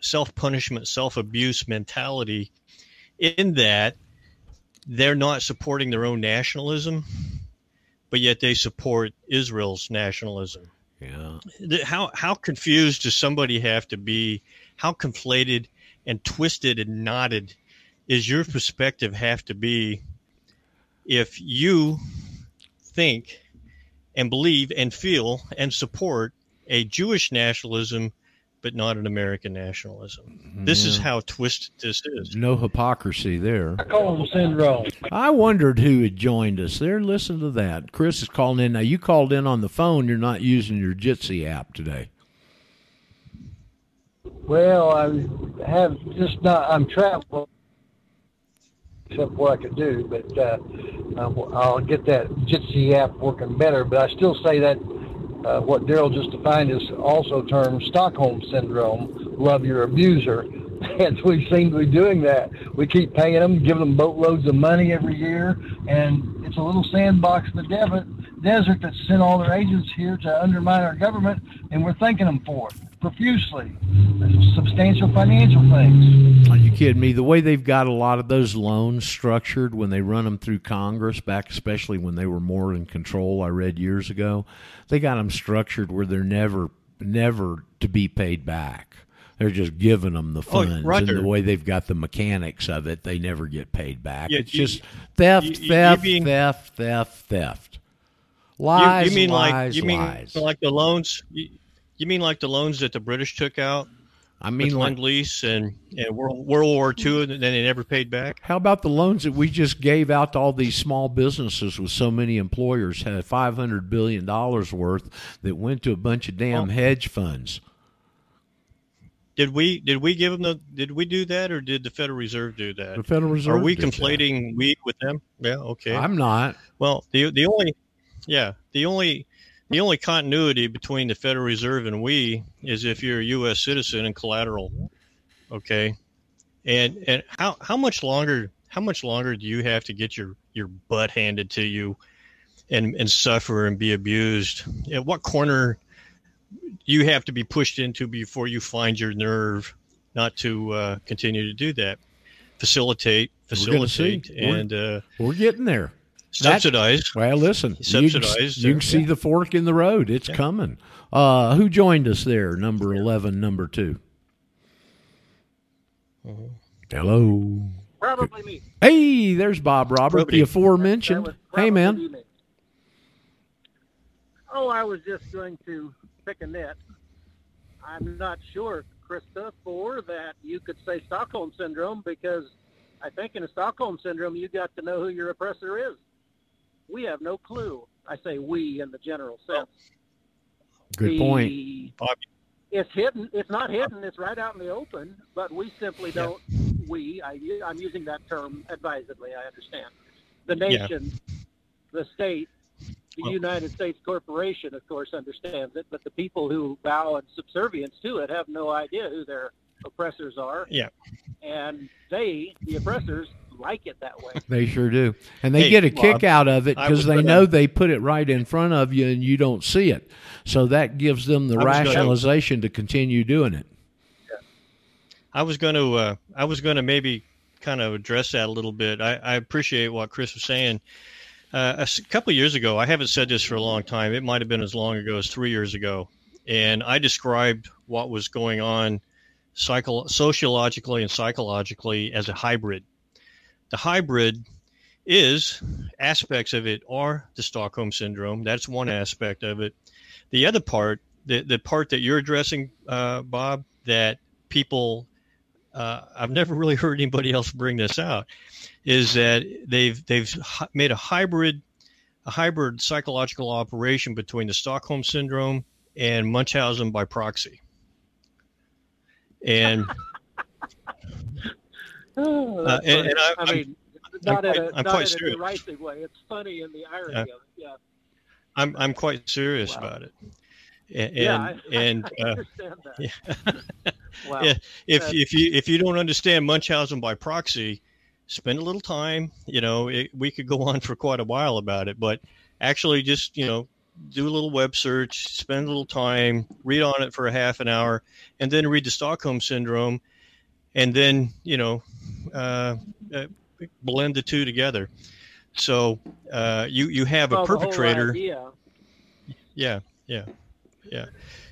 self punishment, self abuse mentality. In that they're not supporting their own nationalism, but yet they support Israel's nationalism. Yeah. How how confused does somebody have to be? How conflated and twisted and knotted is your perspective have to be if you think and believe and feel and support a Jewish nationalism but not an American nationalism. This is how twisted this is. No hypocrisy there. Stockholm syndrome. I wondered who had joined us there. Listen to that. Chris is calling in. Now, you called in on the phone. You're not using your Jitsi app today. Well, I have just not, I'm traveling except what I could do. But uh, I'll get that Jitsi app working better. But I still say that uh, what Daryl just defined is also termed Stockholm syndrome. Love your abuser. *laughs* And we seem to be doing that. We keep paying them, giving them boatloads of money every year, and it's a little sandbox in the desert, desert that sent all their agents here to undermine our government, and we're thanking them for it profusely. Substantial financial things. Are you kidding me? The way they've got a lot of those loans structured when they run them through Congress, back especially when they were more in control, I read years ago, they got them structured where they're never, never to be paid back. They're just giving them the Oh, funds, Roger. and the way they've got the mechanics of it, they never get paid back. Yeah, it's you- just theft, you- you- you theft, mean- theft, theft, theft. You- Lies, you, mean lies, like you mean like the loans? You, mean like the loans that the British took out I mean, like, Lease and, and World, World War II, and then they never paid back? How about the loans that we just gave out to all these small businesses with so many employers had five hundred billion dollars worth that went to a bunch of damn hedge funds. Did we did we give them the did we do that or did the Federal Reserve do that? The Federal Reserve. Are we did that. conflating we with them? Yeah, okay. I'm not. Well, the the only, yeah, the only, the only continuity between the Federal Reserve and we is if you're a U.S. citizen and collateral. Okay, and and how how much longer how much longer do you have to get your your butt handed to you, and and suffer and be abused? At what corner you have to be pushed into before you find your nerve not to uh, continue to do that? Facilitate, We're facilitate, We're- and uh, We're getting there. That- subsidize. Well, listen, you can, Subsidized, you can or- see the fork in the road. It's Yeah. coming. Uh, who joined us there? Number eleven, number 2 Mm-hmm. Hello. Probably me. Hey, there's Bob Robert, Probably. the aforementioned. Hey, man. me. Oh, I was just going to pick a nit. I'm not sure, Krista, for that you could say Stockholm syndrome because I think in a Stockholm syndrome you got to know who your oppressor is. We have no clue. I say we in the general sense. Good The- point. It's hidden. It's not hidden. It's right out in the open. But we simply don't. We. I, I'm using that term advisedly. I understand. The Yeah. nation, the state, the Well- United States corporation, of course, understands it. But the people who bow in subservience to it have no idea who their oppressors are. Yeah. And they, the oppressors, like it that way. They sure do, and they Hey, get a Bob, kick out of it because they gonna- know they put it right in front of you and you don't see it. So that gives them the I was gonna- rationalization to continue doing it. I was going to uh, I was going to maybe kind of address that a little bit. I, I appreciate what Chris was saying. Uh, a s- couple of years ago, I haven't said this for a long time. It might have been as long ago as three years ago, and I described what was going on psycho- sociologically and psychologically as a hybrid. The hybrid is aspects of it are the Stockholm syndrome. That's one aspect of it. The other part, the the part that you're addressing, uh, Bob, that people uh, I've never *laughs* really heard anybody else bring this out, is that they've they've made a hybrid a hybrid psychological operation between the Stockholm syndrome and Munchausen by proxy. And *laughs* Oh, Uh, and- and I- I I'm- mean, not in quite- a I'm not in a serious. derisive way. It's funny in the irony Yeah. of it. Yeah. I'm I'm quite serious Wow. about it. And yeah. *laughs* I, and I uh, understand that. yeah. *laughs* Wow. If Uh, if you if you don't understand Munchausen by proxy, spend a little time. You know, it, we could go on for quite a while about it, but actually, just you know, do a little web search, spend a little time, read on it for a half an hour, and then read the Stockholm syndrome, and then you know, uh, uh, blend the two together. So uh, you you have a well, perpetrator. Yeah, yeah, yeah.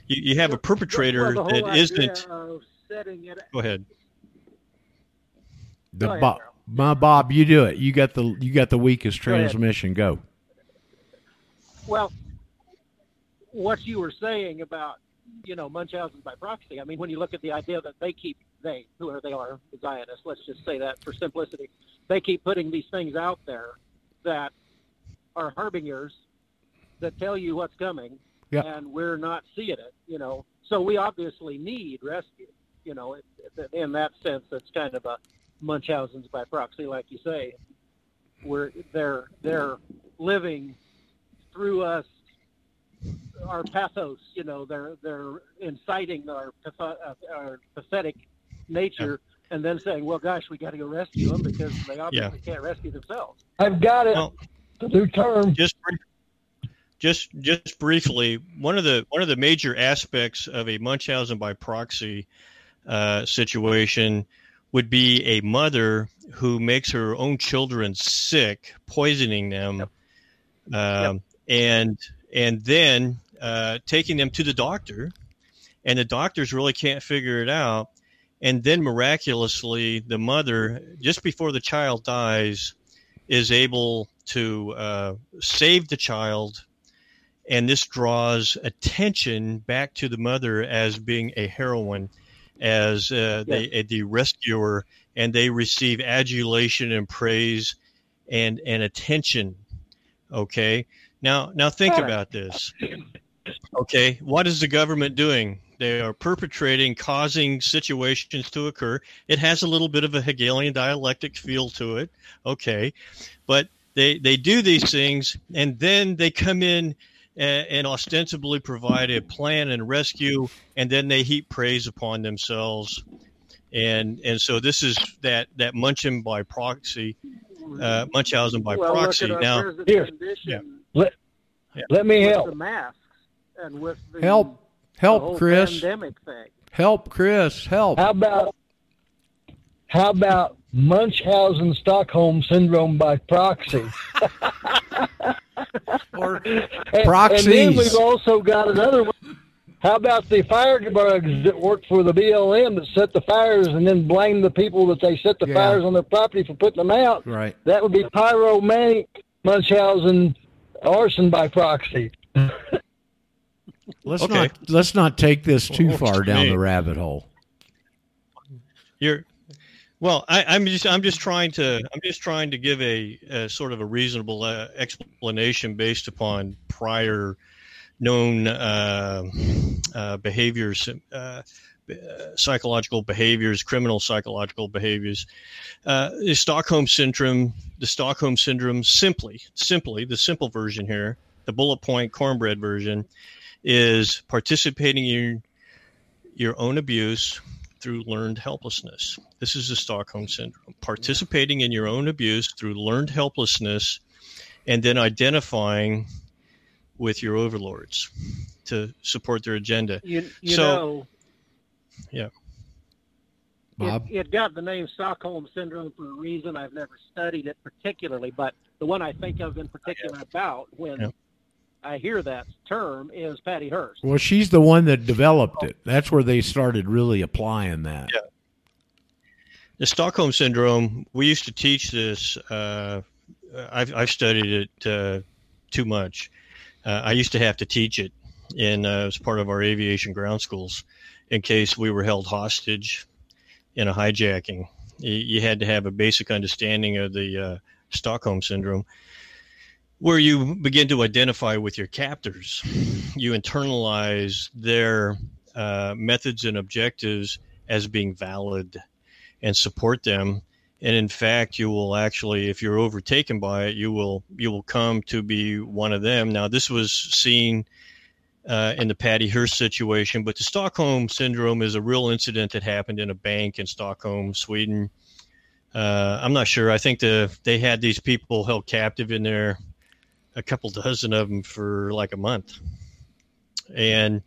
You, you have a perpetrator the whole that idea isn't. of setting it. Go ahead. The Go ahead, Bob, Daryl. my Bob, you do it. You got the you got the weakest Go ahead. transmission. Go. Well, what you were saying about, you know, Munchausen by proxy. I mean, when you look at the idea that they keep they whoever they are, the Zionists. Let's just say that for simplicity, they keep putting these things out there that are harbingers that tell you what's coming, Yeah. and we're not seeing it. You know, so we obviously need rescue. You know, in that sense, it's kind of a Munchausen's by proxy, like you say, where they're they're living through us our pathos. You know, they're they're inciting our uh, our pathetic nature, and then saying, "Well, gosh, we got to go rescue them because they obviously can't rescue themselves." I've got it. Well, the new term. just just just briefly one of the one of the major aspects of a munchausen by proxy uh, situation would be a mother who makes her own children sick poisoning them um, and and then uh, taking them to the doctor and the doctors really can't figure it out and then miraculously the mother just before the child dies is able to uh, save the child. And this draws attention back to the mother as being a heroine as uh, they, uh, the rescuer and they receive adulation and praise and and attention. Okay? Now now think about this. Okay? What is the government doing they are perpetrating causing situations to occur. It has a little bit of a hegelian dialectic feel to it okay. But they they do these things and then they come in and, and ostensibly provide a plan and rescue and then they heap praise upon themselves. And and so this is that that munchausen by proxy uh, munchausen by well, proxy. look at now our present Here. condition. Let me with help. the masks and with the Help. The Help, Chris. pandemic thing. Help, Chris. Help. How about how about Munchausen Stockholm syndrome by proxy? *laughs* *laughs* Or And, and then we've also got another one. How about the firebugs that work for the BLM that set the fires and then blame the people that they set the Yeah. fires on their property for putting them out? right. That would be pyromanic Munchausen arson by proxy. *laughs* Let's Okay. not let's not take this too far down the rabbit hole. You're well. I, I'm just I'm just trying to I'm just trying to give a, a sort of a reasonable uh, explanation based upon prior known uh, uh, behaviors, uh, uh, psychological behaviors, criminal psychological behaviors. Uh, the Stockholm syndrome. The Stockholm syndrome. Simply, simply the simple version here, the bullet point cornbread version, is participating in your own abuse through learned helplessness. This is the Stockholm syndrome. Participating in your own abuse through learned helplessness and then identifying with your overlords to support their agenda. You, you So- know, Bob. it, it got the name Stockholm syndrome for a reason. I've never studied it particularly, but the one I think of in particular about when Yeah. I hear that term is Patty Hearst. Well, she's the one that developed it. That's where they started really applying that. Yeah. The Stockholm syndrome, we used to teach this. Uh, I've, I've studied it uh, too much. Uh, I used to have to teach it in uh, as part of our aviation ground schools in case we were held hostage in a hijacking. You, you had to have a basic understanding of the uh, Stockholm syndrome, where you begin to identify with your captors. You internalize their uh, methods and objectives as being valid and support them and in fact you will actually if you're overtaken by it you will you will come to be one of them now this was seen uh, in the Patty Hearst situation, but the Stockholm syndrome is a real incident that happened in a bank in Stockholm, Sweden. Uh, I'm not sure. I think the they had these people held captive in there, a couple dozen of them for like a month, and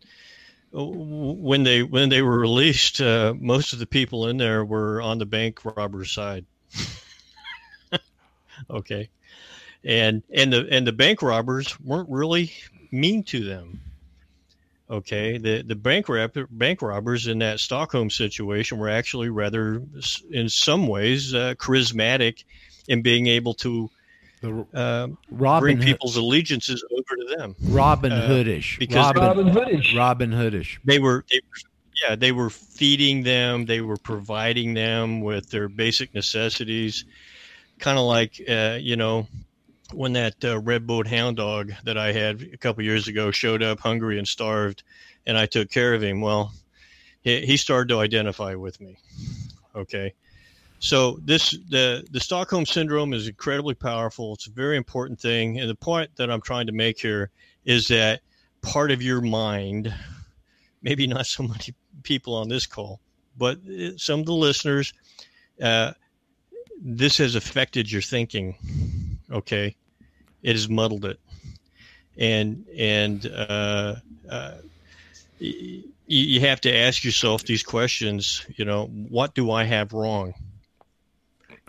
when they when they were released, uh, most of the people in there were on the bank robber's side. *laughs* okay, and and the and the bank robbers weren't really mean to them. Okay, the the bank rob- bank robbers in that Stockholm situation were actually rather, in some ways, uh, charismatic in being able to The uh, Robin bring people's allegiances over to them. Robin uh, Hoodish. because- Robin, Robin Hoodish. Robin Hoodish. they were, they were yeah they were feeding them they were providing them with their basic necessities kind of like uh, you know when that uh, redbone hound dog that i had a couple years ago showed up hungry and starved and i took care of him well he, he started to identify with me okay so this the the Stockholm syndrome is incredibly powerful. It's a very important thing, and the point that I'm trying to make here is that part of your mind, maybe not so many people on this call, but some of the listeners, uh, this has affected your thinking. Okay, it has muddled it, and and uh, uh, you have to ask yourself these questions. You know, what do I have wrong?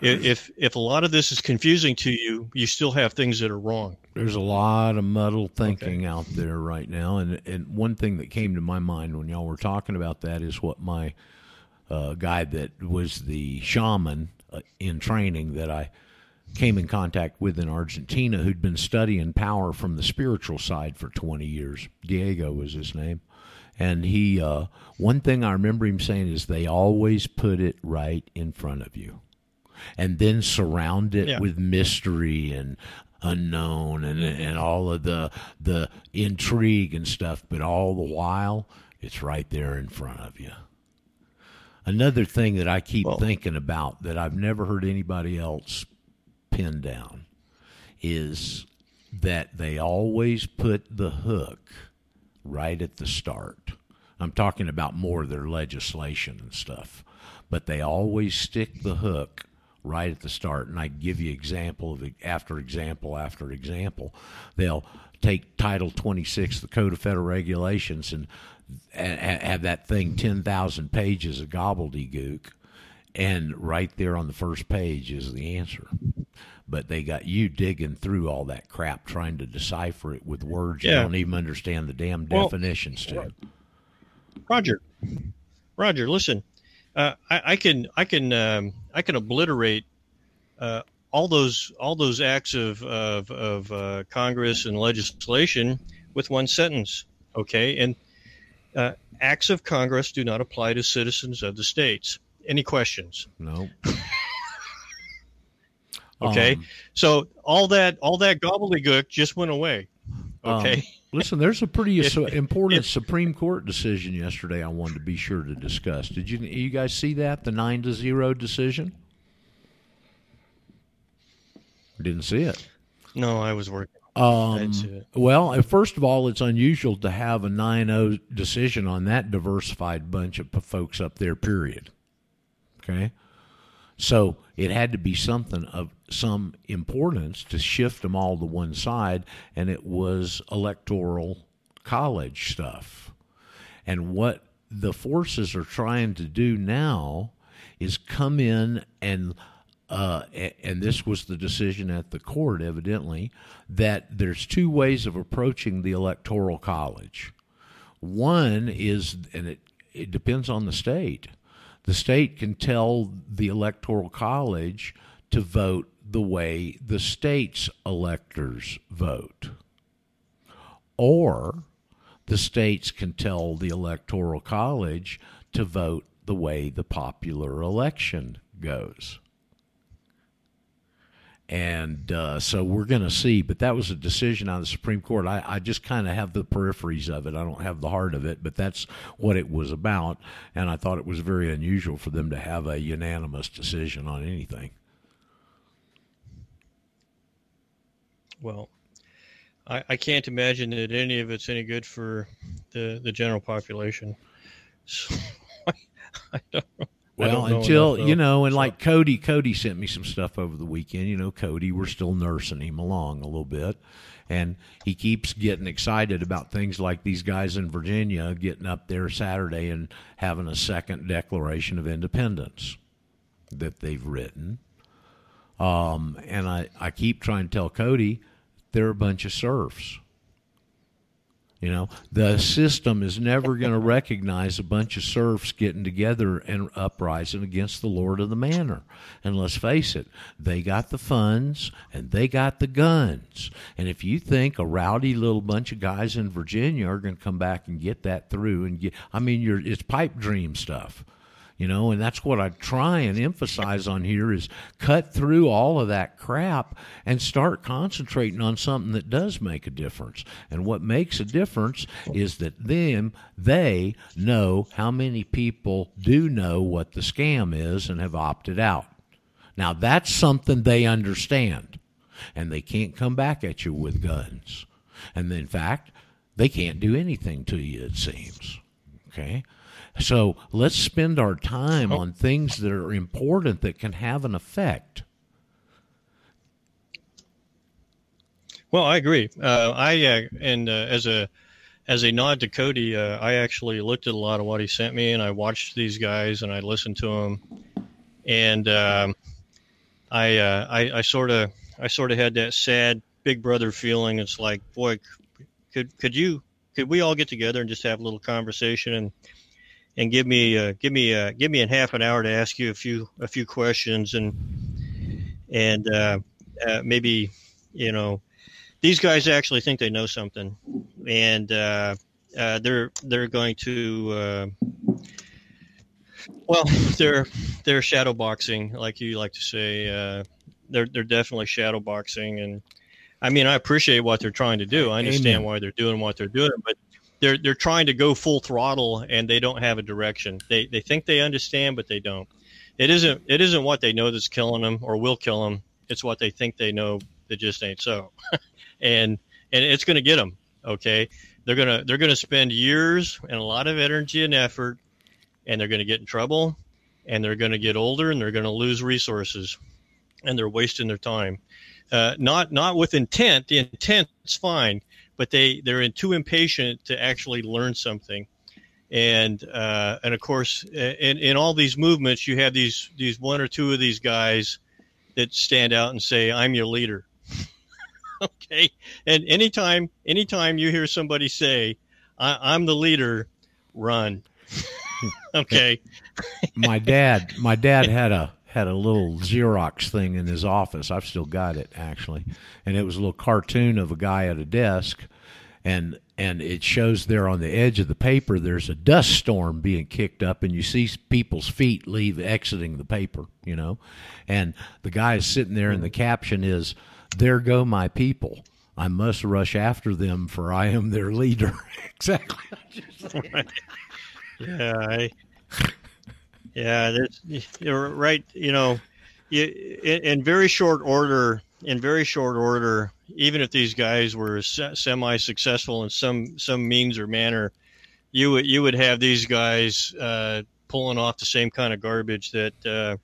If if a lot of this is confusing to you, you still have things that are wrong. There's a lot of muddled thinking out there right now, and and one thing that came to my mind when y'all were talking about that is what my uh, guy that was the shaman uh, in training that I came in contact with in Argentina, who'd been studying power from the spiritual side for 20 years. Diego was his name. And he, uh, one thing I remember him saying is they always put it right in front of you and then surround it Yeah. with mystery and unknown and and all of the the intrigue and stuff but all the while it's right there in front of you another thing that i keep Well- thinking about that i've never heard anybody else pin down is that they always put the hook right at the start. I'm talking about more of their legislation and stuff, but they always stick the hook right at the start. And I give you example of after example after example. They'll take Title 26, the Code of Federal Regulations, and and have that thing 10,000 pages of gobbledygook, and right there on the first page is the answer. But they got you digging through all that crap trying to decipher it with words you don't even understand the damn Well, definitions to. Roger, Roger, listen, uh, I, I can I can um, I can obliterate uh, all those all those acts of of, of uh, Congress and legislation with one sentence. Okay, and uh, acts of Congress do not apply to citizens of the states. Any questions? No. *laughs* Okay, Um, so all that all that gobbledygook just went away. Um, Okay, listen, there's a pretty *laughs* important Supreme Court decision yesterday. I wanted to be sure to discuss. Did you you guys see that the nine to zero decision? Didn't see it. no, I was working. Um, didn't see it. well, uh, first of all, it's unusual to have a 9-0 decision on that diversified bunch of folks up there. Period. Okay, so it had to be something of some importance to shift them all to one side, and it was electoral college stuff. And what the forces are trying to do now is come in and uh, and this was the decision at the court, evidently, that there's two ways of approaching the electoral college. One is, and it, it depends on the state. The state can tell the electoral college to vote the way the state's electors vote. Or the states can tell the electoral college to vote the way the popular election goes. And uh, so we're going to see, but that was a decision on the Supreme Court. I, I just kind of have the peripheries of it. I don't have the heart of it, but that's what it was about. And I thought it was very unusual for them to have a unanimous decision on anything. Well, I, I can't imagine that any of it's any good for the, the general population. So, *laughs* I don't know. I Well, don't until enough, you know, and So- like Cody, Cody sent me some stuff over the weekend. You know, Cody, we're still nursing him along a little bit, and he keeps getting excited about things like these guys in Virginia getting up there Saturday and having a second Declaration of Independence that they've written. Um, and I, I keep trying to tell Cody they're a bunch of serfs. You know, the system is never going to recognize a bunch of serfs getting together and uprising against the lord of the manor. And let's face it, they got the funds and they got the guns. And if you think a rowdy little bunch of guys in Virginia are going to come back and get that through and get, I mean, you're, it's pipe dream stuff you know and that's what i try and emphasize on here is cut through all of that crap and start concentrating on something that does make a difference and what makes a difference is that them they know how many people do know what the scam is and have opted out Now that's something they understand, and they can't come back at you with guns. And in fact, they can't do anything to you. It seems. Okay. So let's spend our time on things that are important that can have an effect. Well, I agree. Uh, I uh, and uh, as a as a nod to Cody, uh, I actually looked at a lot of what he sent me, and I watched these guys and I listened to them, and um, I, uh, I I sort of I sort of had that sad Big Brother feeling. It's like, boy, could could you could we all get together and just have a little conversation and and give me uh, give me uh, give me a half an hour to ask you a few a few questions and and uh, uh, maybe you know these guys actually think they know something, and uh, uh, they're they're going to. Uh, well, *laughs* they're they're shadow boxing, like you like to say. Uh, they're they're definitely shadow boxing, and I mean I appreciate what they're trying to do. I understand Amen. why they're doing what they're doing, but they're they're trying to go full throttle, and they don't have a direction. They they think they understand, but they don't. It isn't it isn't what they know that's killing them or will kill them. It's what they think they know that just ain't so. *laughs* and and it's going to get them. Okay, they're gonna they're gonna spend years and a lot of energy and effort, and they're going to get in trouble, and they're going to get older, and they're going to lose resources, and they're wasting their time. Uh, not not with intent. The intent's fine, but they they're too impatient to actually learn something. And uh, and of course, in in all these movements, you have these these one or two of these guys that stand out and say, "I'm your leader." *laughs* okay and anytime anytime you hear somebody say I, i'm the leader run *laughs* okay *laughs* my dad my dad had a had a little xerox thing in his office. I've still got it actually. And it was a little cartoon of a guy at a desk. And and it shows there on the edge of the paper there's a dust storm being kicked up and you see people's feet leave exiting the paper you know? And the guy is sitting there and the caption is there go my people. I must rush after them for i am their leader. *laughs* Exactly. *laughs* *laughs* Yeah I, yeah you're right you know you, in, in very short order in very short order even if these guys were semi-successful in some some means or manner you would you would have these guys uh, pulling off the same kind of garbage that uh,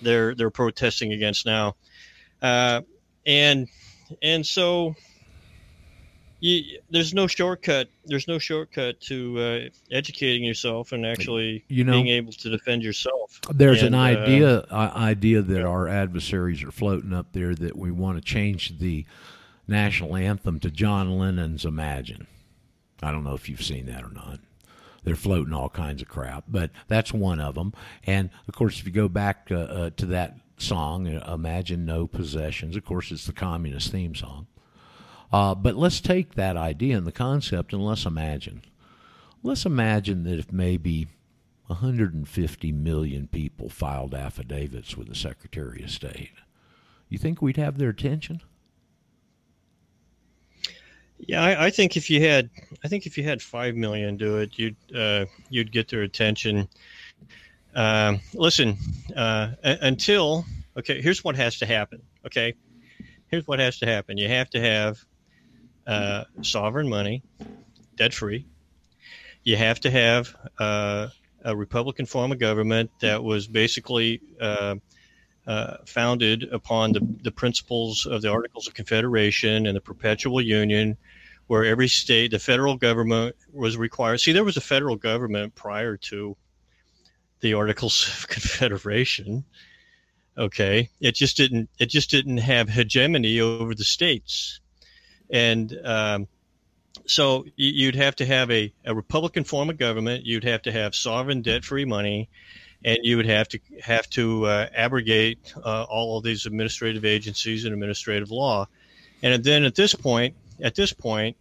they're they're protesting against now. Uh, and and so you, there's no shortcut. There's no shortcut to uh, educating yourself and actually You know- being able to defend yourself. There's And, an uh, idea uh, idea that our adversaries are floating up there that we want to change the national anthem to John Lennon's "Imagine." I don't know if you've seen that or not. They're floating all kinds of crap, but that's one of them. And of course, if you go back uh, uh, to that song, uh, "Imagine No Possessions," of course, it's the communist theme song. Uh, but let's take that idea and the concept and let's imagine. Let's imagine that if maybe 150 million people filed affidavits with the Secretary of State, you think we'd have their attention? Yeah, I, I think if you had, I think if you had five million do it, you'd uh, you'd get their attention. Um, listen, uh, until okay, here's what has to happen. Okay, here's what has to happen. You have to have uh, sovereign money, debt free. You have to have uh, a Republican form of government that was basically uh, uh, founded upon the, the principles of the Articles of Confederation and the Perpetual Union, where every state, the federal government was required. See, there was a federal government prior to the Articles of *laughs* Confederation. Okay, it just didn't. It just didn't have hegemony over the states, and um, so you'd have to have a, a Republican form of government. You'd have to have sovereign debt-free money, and you would have to have to uh, abrogate uh, all of these administrative agencies and administrative law. And then at this point, at this point,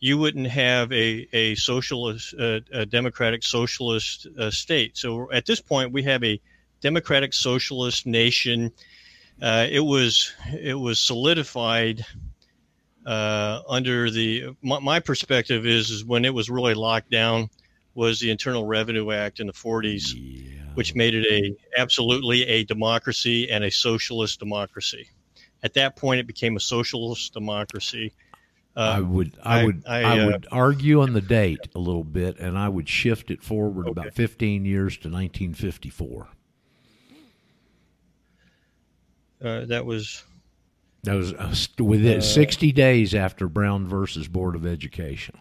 you wouldn't have a a socialist, uh, a democratic socialist uh, state. So at this point, we have a democratic socialist nation. Uh, it was it was solidified uh, under the my, my perspective is is when it was really locked down was the Internal Revenue Act in the 40s Yeah. which made it a absolutely a democracy and a socialist democracy. At that point, it became a socialist democracy. I Uh, would, I, I- would, I, I, uh, would argue on the date a little bit, and I would shift it forward Okay. about 15 years to 1954. uh, that was That was uh, within Uh, 60 days after Brown versus Board of Education.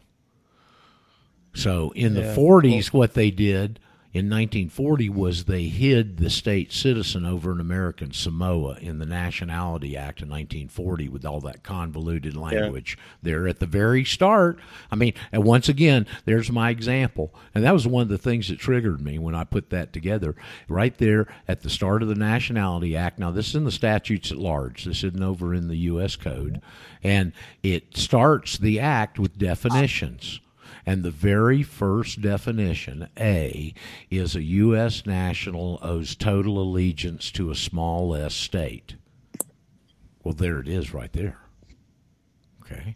So in the Yeah. 40s, what they did in 1940 was they hid the state citizen over in American Samoa in the Nationality Act of 1940 with all that convoluted language there at the very start. I mean, and once again, there's my example. And that was one of the things that triggered me when I put that together. Right there at the start of the Nationality Act. Now, this is in the statutes at large, this isn't over in the U.S. Code. And it starts the act with definitions. And the very first definition, A, is a U.S. national owes total allegiance to a small s state. Well, there it is right there. Okay.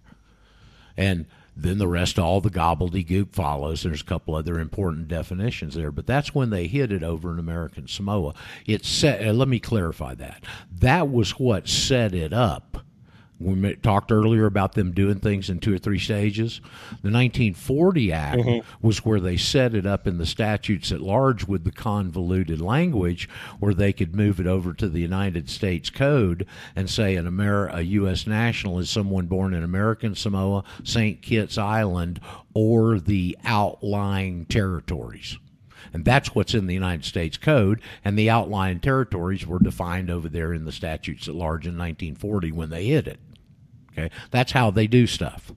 And then the rest, all the gobbledygook follows. There's a couple other important definitions there, but that's when they hit it over in American Samoa. It set, uh, let me clarify that. That was what set it up. We talked earlier about them doing things in two or three stages. The 1940 Act mm-hmm. was where they set it up in the statutes at large with the convoluted language where they could move it over to the United States Code and say an Amer- a U.S. national is someone born in American Samoa, St. Kitts Island, or the outlying territories. And that's what's in the United States Code. And the outlying territories were defined over there in the statutes at large in 1940 when they hit it. Okay, that's how they do stuff.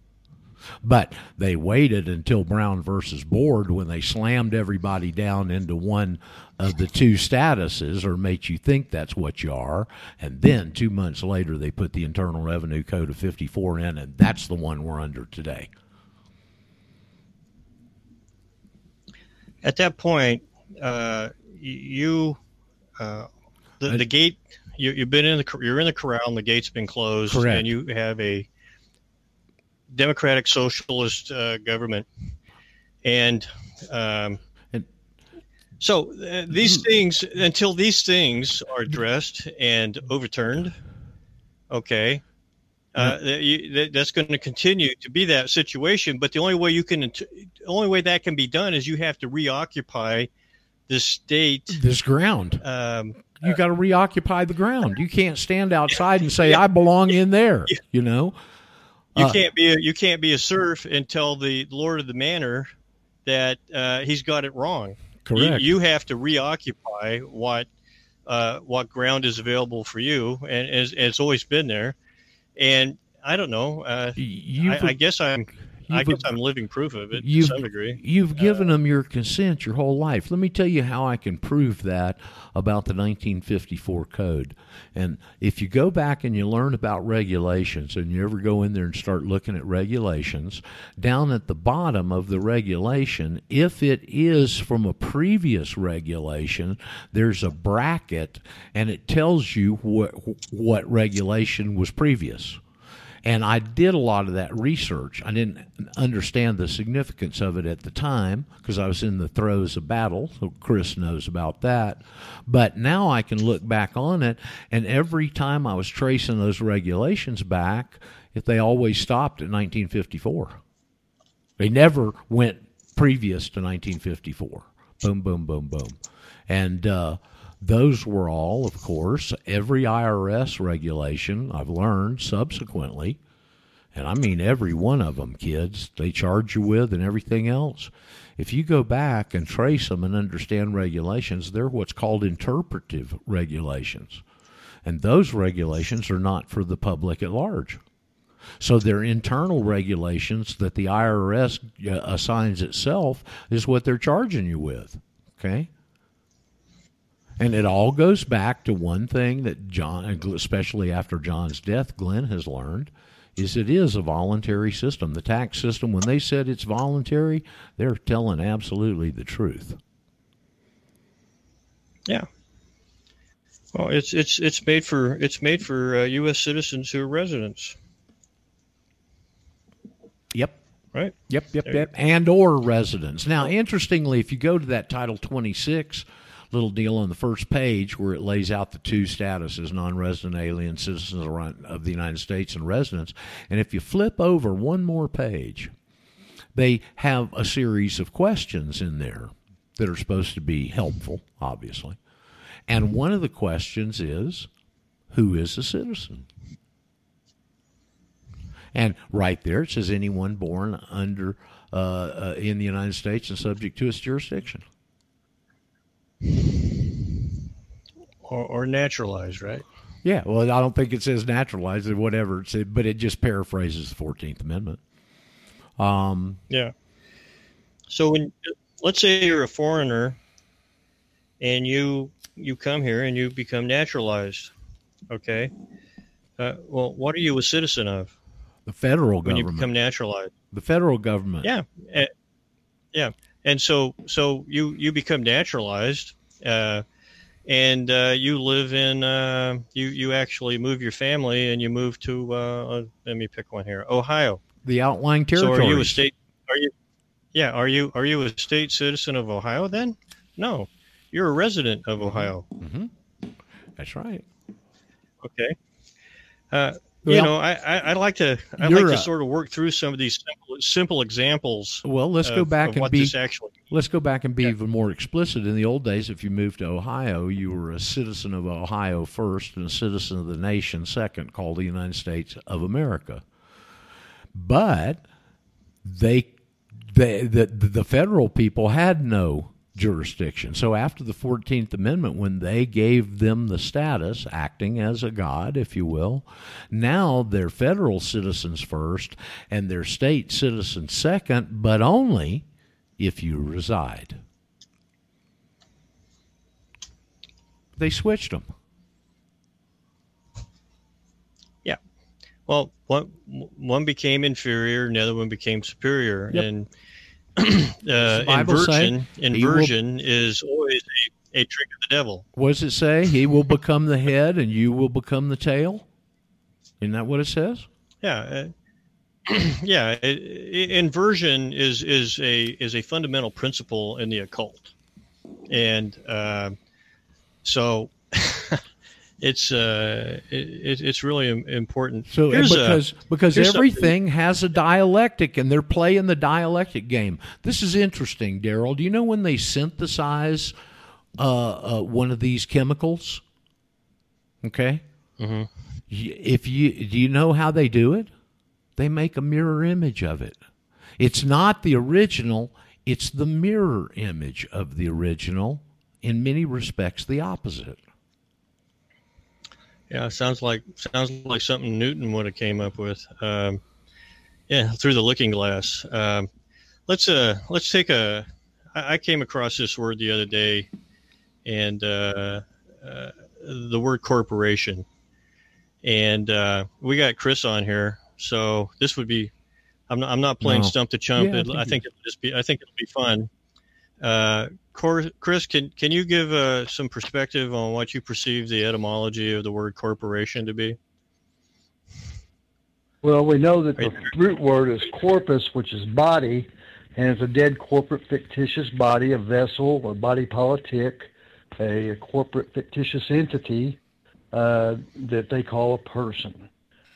But they waited until Brown versus Board when they slammed everybody down into one of the two statuses or made you think that's what you are. And then two months later, they put the Internal Revenue Code of 54 in, and that's the one we're under today. at that point, uh, you, uh, the, the gate, you, you've been in the, you're in the corral and the gate's been closed Correct. and you have a democratic socialist uh, government. And, um, And- so uh, these things, until these things are addressed and overturned, okay, uh, that that's going to continue to be that situation. But the only way you can, the only way that can be done is you have to reoccupy the state. This ground. Um, You got to reoccupy the ground. You can't stand outside and say, I belong in there, you know? you Uh, can't be a, you can't be a serf and tell the lord of the manor that uh, he's got it wrong. You, Correct. you have to reoccupy what uh, what ground is available for you, and, and it's, it's always been there. And I don't know. Uh, I, I guess I'm. I you've- guess I'm living proof of it to some degree. You've uh, given them your consent your whole life. Let me tell you how I can prove that about the 1954 code. And if you go back and you learn about regulations and you ever go in there and start looking at regulations, down at the bottom of the regulation, if it is from a previous regulation, there's a bracket and it tells you what what regulation was previous. And I did a lot of that research. I didn't understand the significance of it at the time because I was in the throes of battle. So Chris knows about that. But now I can look back on it, and every time I was tracing those regulations back, if they always stopped at 1954. They never went previous to 1954. Boom, boom, boom, boom. And uh, those were all, of course, every IRS regulation I've learned subsequently, and I mean every one of them, kids, they charge you with and everything else. If you go back and trace them and understand regulations, they're what's called interpretive regulations. And those regulations are not for the public at large. So their internal regulations that the IRS uh, assigns itself is what they're charging you with. Okay? And it all goes back to one thing that John, especially after John's death, Glenn has learned is it is a voluntary system. The tax system, when they said it's voluntary, they're telling absolutely the truth. Yeah. Well, it's it's it's made for it's made for uh, U.S. citizens who are residents, Yep. right? Yep, yep, There yep. And or residents. Now, interestingly, if you go to that Title 26 little deal on the first page where it lays out the two statuses non-resident alien citizens of the united states and residents. And if you flip over one more page they have a series of questions in there that are supposed to be helpful obviously. And one of the questions is who is a citizen? And right there it says anyone born under uh, uh, in the United States and subject to its jurisdiction. Or, or naturalized, right? Yeah, well, I don't think it says naturalized or whatever, it said, but it just paraphrases the Fourteenth Amendment. Um, Yeah. So when let's say you're a foreigner and you you come here and you become naturalized, okay? Uh, well, what are you a citizen of the federal government. when you become naturalized? the federal government. Yeah, eh, yeah. And so so you you become naturalized, uh, and uh, you live in uh, you you actually move your family and you move to uh, uh, let me pick one here, Ohio. the outlying territory So are you a state? Are you? Yeah. Are you? Are you a state citizen of Ohio? Then, no, you're a resident of Ohio. hmm That's right. Okay. Well, you know, I, I, I like to I like to sort of work through some of these simple, simple examples. Well, let's of, go back and be actually. let's go back and be even more explicit. In the old days, if you moved to Ohio, you were a citizen of Ohio first and a citizen of the nation second, called the United States of America. But they, they the the federal people had no jurisdiction. So after the Fourteenth Amendment, when they gave them the status, acting as a god, if you will, now they're federal citizens first and they're state citizens second, but only if you reside. They switched them. Yeah. Well, one one became inferior, and the other one became superior, Yep. and uh, inversion will- inversion is always a, a trick of the devil. What does it say? He will become the head and you will become the tail? Isn't that what it says? Yeah, uh, *clears throat* yeah. i i inversion is is a is a fundamental principle in the occult, and uh, so *laughs* it's uh, it, it's really important. So Here's a- because because here's everything has a dialectic and they're playing the dialectic game. This is interesting, Daryl. Do you know when they synthesize uh, uh, one of these chemicals? Okay. Mhm. If you do you know how they do it? They make a mirror image of it. It's not the original. It's the mirror image of the original. In many respects, the opposite. Yeah, sounds like sounds like something Newton would have came up with. Um, yeah, through the looking glass. Um, let's uh let's take a. I, I came across this word the other day, and uh, uh, the word corporation, and uh, we got Chris on here, so this would be. I'm not, I'm not playing No. stump the chump. Yeah, I think I think it'll just be. I think it'll be fun. Chris, can can you give uh, some perspective on what you perceive the etymology of the word corporation to be? Well, we know that the root word is corpus, which is body, and it's a dead corporate fictitious body, a vessel, a body politic, a corporate fictitious entity uh, that they call a person.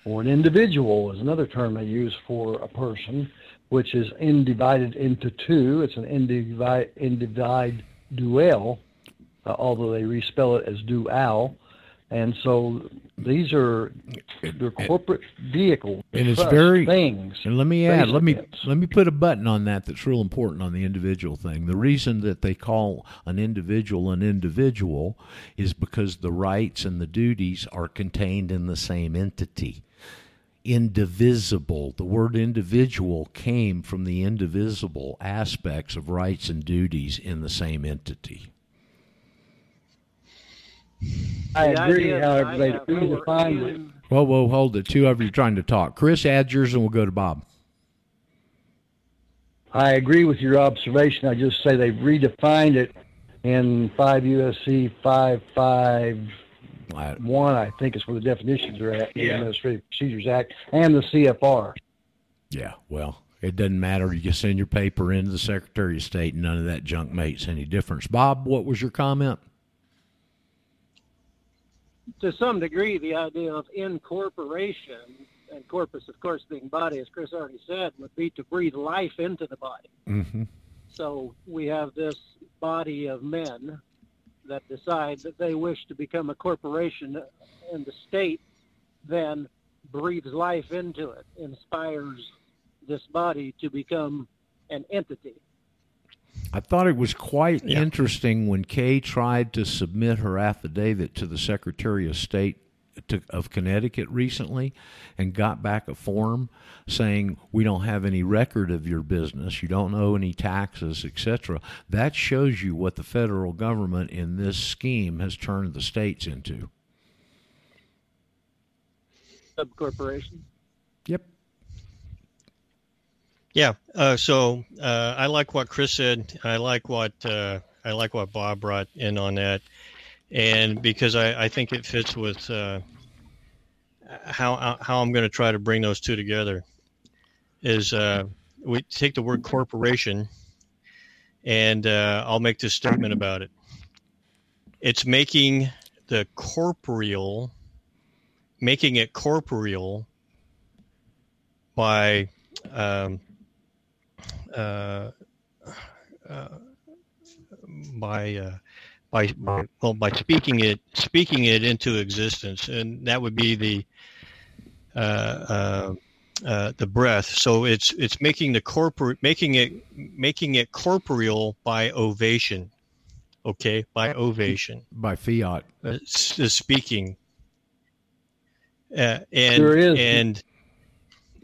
Or an individual is another term they use for a person, which is n divided into two. It's an individe, individe duel, uh, although they respell it as dual. And so these are they're corporate vehicles, And it's very- things. And let me add, let me Baselines. let me put a button on that that's real important on the individual thing. The reason that they call an individual an individual is because the rights and the duties are contained in the same entity. Indivisible. The word individual came from the indivisible aspects of rights and duties in the same entity. I agree, however, they have redefine for it. Whoa, whoa, hold it. Two of you trying to talk. Chris, add yours and we'll go to Bob. I agree with your observation. I just say they've redefined it in 5 USC 551, I- I think is where the definitions are at, the Administrative Procedures Act, and the CFR. Yeah, well, it doesn't matter. You just send your paper into the Secretary of State, and none of that junk makes any difference. Bob, what was your comment? to some degree, the idea of incorporation and corpus, of course, being body, as Chris already said, would be to breathe life into the body. Mm-hmm. So we have this body of men that decide that they wish to become a corporation, and the state then breathes life into it, inspires this body to become an entity. I thought it was quite Yeah. interesting when Kay tried to submit her affidavit to the Secretary of State to, of Connecticut recently and got back a form saying we don't have any record of your business, you don't owe any taxes, etc. That shows you what the federal government in this scheme has turned the states into. Subcorporation. Yep. Yeah. Uh, so uh, I like what Chris said. I like what uh, I like what Bob brought in on that, and because I, I think it fits with uh, how how I'm going to try to bring those two together. Is uh, we take the word corporation, and uh, I'll make this statement about it. It's making the corporeal, making it corporeal by um, uh, uh, by, uh, by by well by speaking it speaking it into existence, and that would be the uh, uh, uh, the breath. So it's it's making the corporate making it making it corporeal by ovation. Okay, by ovation, By fiat. uh, s- uh, speaking. Uh, and Sure is. and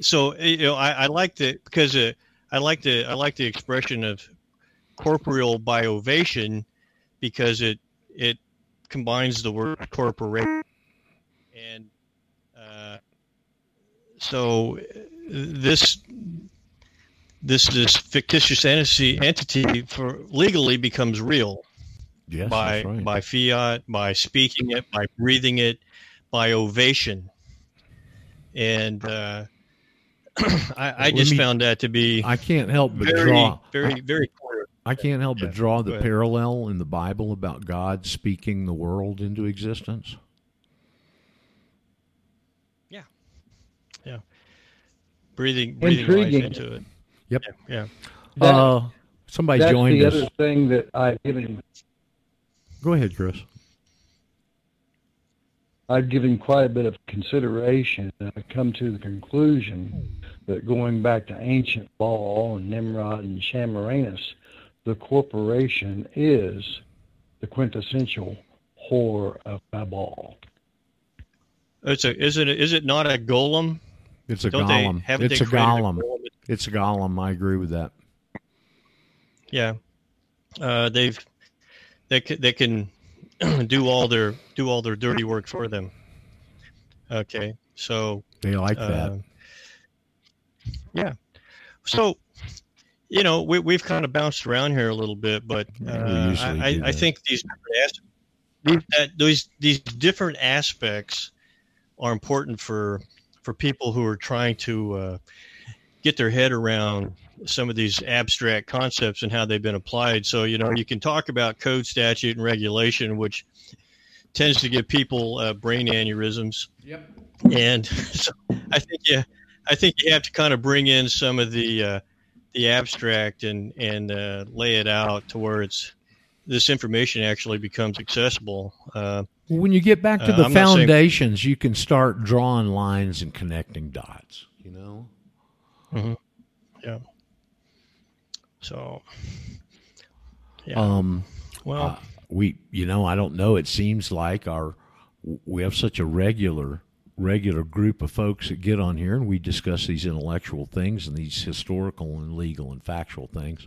so you know I, I like the because uh, I like the I like the expression of corporeal by ovation because it it combines the word corporation and uh, so this this this fictitious entity entity for legally becomes real Yes, by right. by fiat, by speaking it, by breathing it, by ovation, and uh, *clears throat* I, I just me- found that to be I can't help but very, draw. very, very. I can't help Yeah, but draw the parallel in the Bible about God speaking the world into existence. Yeah. Yeah. Breathing, breathing Intriguing. life into it. Yep. Yeah, yeah. That- uh, somebody That's joined the us. other thing that I've given Go ahead, Chris. I've given quite a bit of consideration and I've come to the conclusion that going back to ancient Baal and Nimrod and Shamaranus, the corporation is the quintessential whore of Babel. It's a is it is it not a golem? It's a Don't golem. they it's a created golem. golem? It's a golem. I agree with that. Yeah, uh, they've they can, they can *clears throat* do all their do all their dirty work for them. Okay, so They like that. Uh, yeah. So, you know, we, we've kind of bounced around here a little bit, but uh, I, I, I think these different these, that, these these different aspects are important for for people who are trying to uh, get their head around some of these abstract concepts and how they've been applied. So, you know, you can talk about code, statute, and regulation, which tends to give people uh, brain aneurysms Yep. and *laughs* so I think yeah, I think you have to kind of bring in some of the uh, the abstract and and uh, lay it out to where it's this information actually becomes accessible. Uh, when you get back to Uh, the I'm not saying- foundations, you can start drawing lines and connecting dots. You know. Yeah. So yeah, Um, well, uh, we, you know, I don't know. It seems like our we have such a regular regular group of folks that get on here and we discuss these intellectual things and these historical and legal and factual things.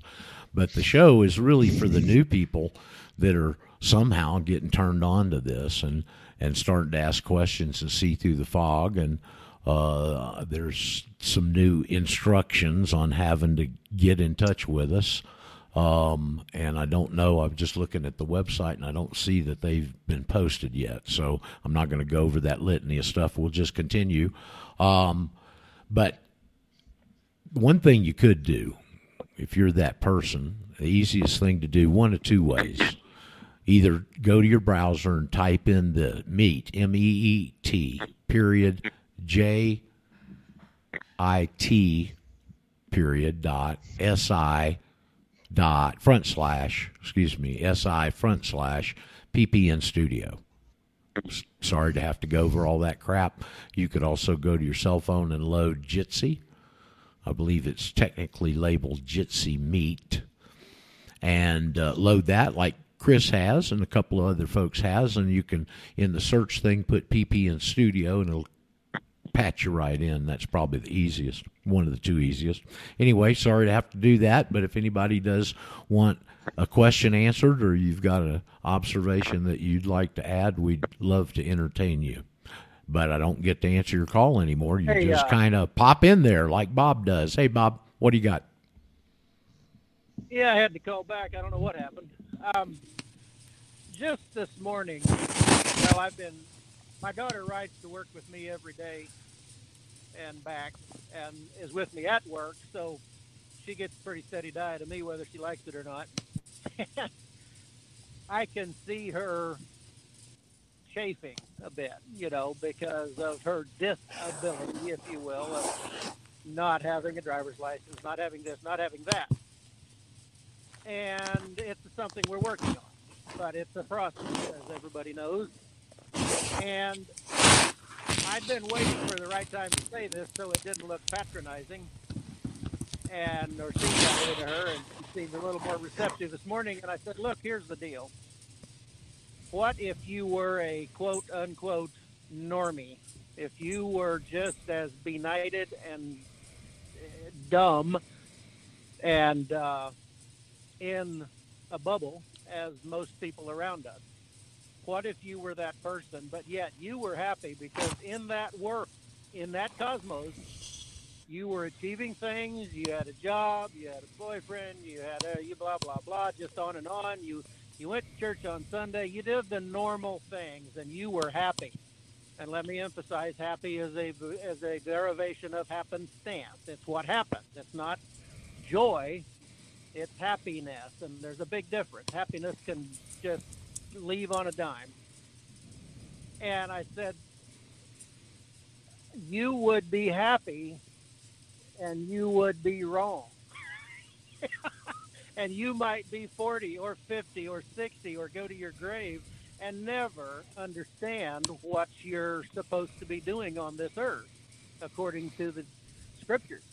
But the show is really for the new people that are somehow getting turned on to this and and starting to ask questions and see through the fog and uh, there's some new instructions on having to get in touch with us. Um, and I don't know. I'm just looking at the website and I don't see that they've been posted yet. So I'm not going to go over that litany of stuff. We'll just continue. Um, but one thing you could do, if you're that person, the easiest thing to do, one of two ways. Either go to your browser and type in the meet, M E E T, period, J I T, period, dot S I dot front slash, excuse me, S I front slash PPN Studio. Sorry to have to go over all that crap. You could also go to your cell phone and load Jitsi. I believe it's technically labeled Jitsi Meet, and uh, load that like Chris has and a couple of other folks has, and you can in the search thing put PP in Studio, and it'll patch you right in. That's probably the easiest, one of the two easiest. Anyway, sorry to have to do that, but if anybody does want a question answered or you've got an observation that you'd like to add, we'd love to entertain you. But I don't get to answer your call anymore. You Hey, just uh, kind of pop in there like Bob does. Hey, Bob, what do you got? Yeah, I had to call back. I don't know what happened. Um, just this morning, well, I've been. My daughter rides to work with me every day and back, and is with me at work, so she gets a pretty steady diet of me, whether she likes it or not. *laughs* I can see her chafing a bit, you know, because of her disability, if you will, of not having a driver's license, not having this, not having that and it's something we're working on. But it's a process, as everybody knows. And I've been waiting for the right time to say this so it didn't look patronizing and or seem that way to her and she seemed a little more receptive this morning and I said, Look, here's the deal. What if you were a quote unquote normie? If you were just as benighted and uh, dumb and uh, in a bubble as most people around us. What if you were that person, but yet you were happy because in that work, in that cosmos, you were achieving things. You had a job, you had a boyfriend, you had a you blah blah blah, just on and on. You you went to church on Sunday. You did the normal things, and you were happy. And let me emphasize, happy is a is a derivation of happenstance. It's what happens. It's not joy it's happiness, and there's a big difference. Happiness can just leave on a dime. And I said, You would be happy, and you would be wrong. *laughs* and you might be 40 or 50 or 60 or go to your grave and never understand what you're supposed to be doing on this earth, according to the scriptures.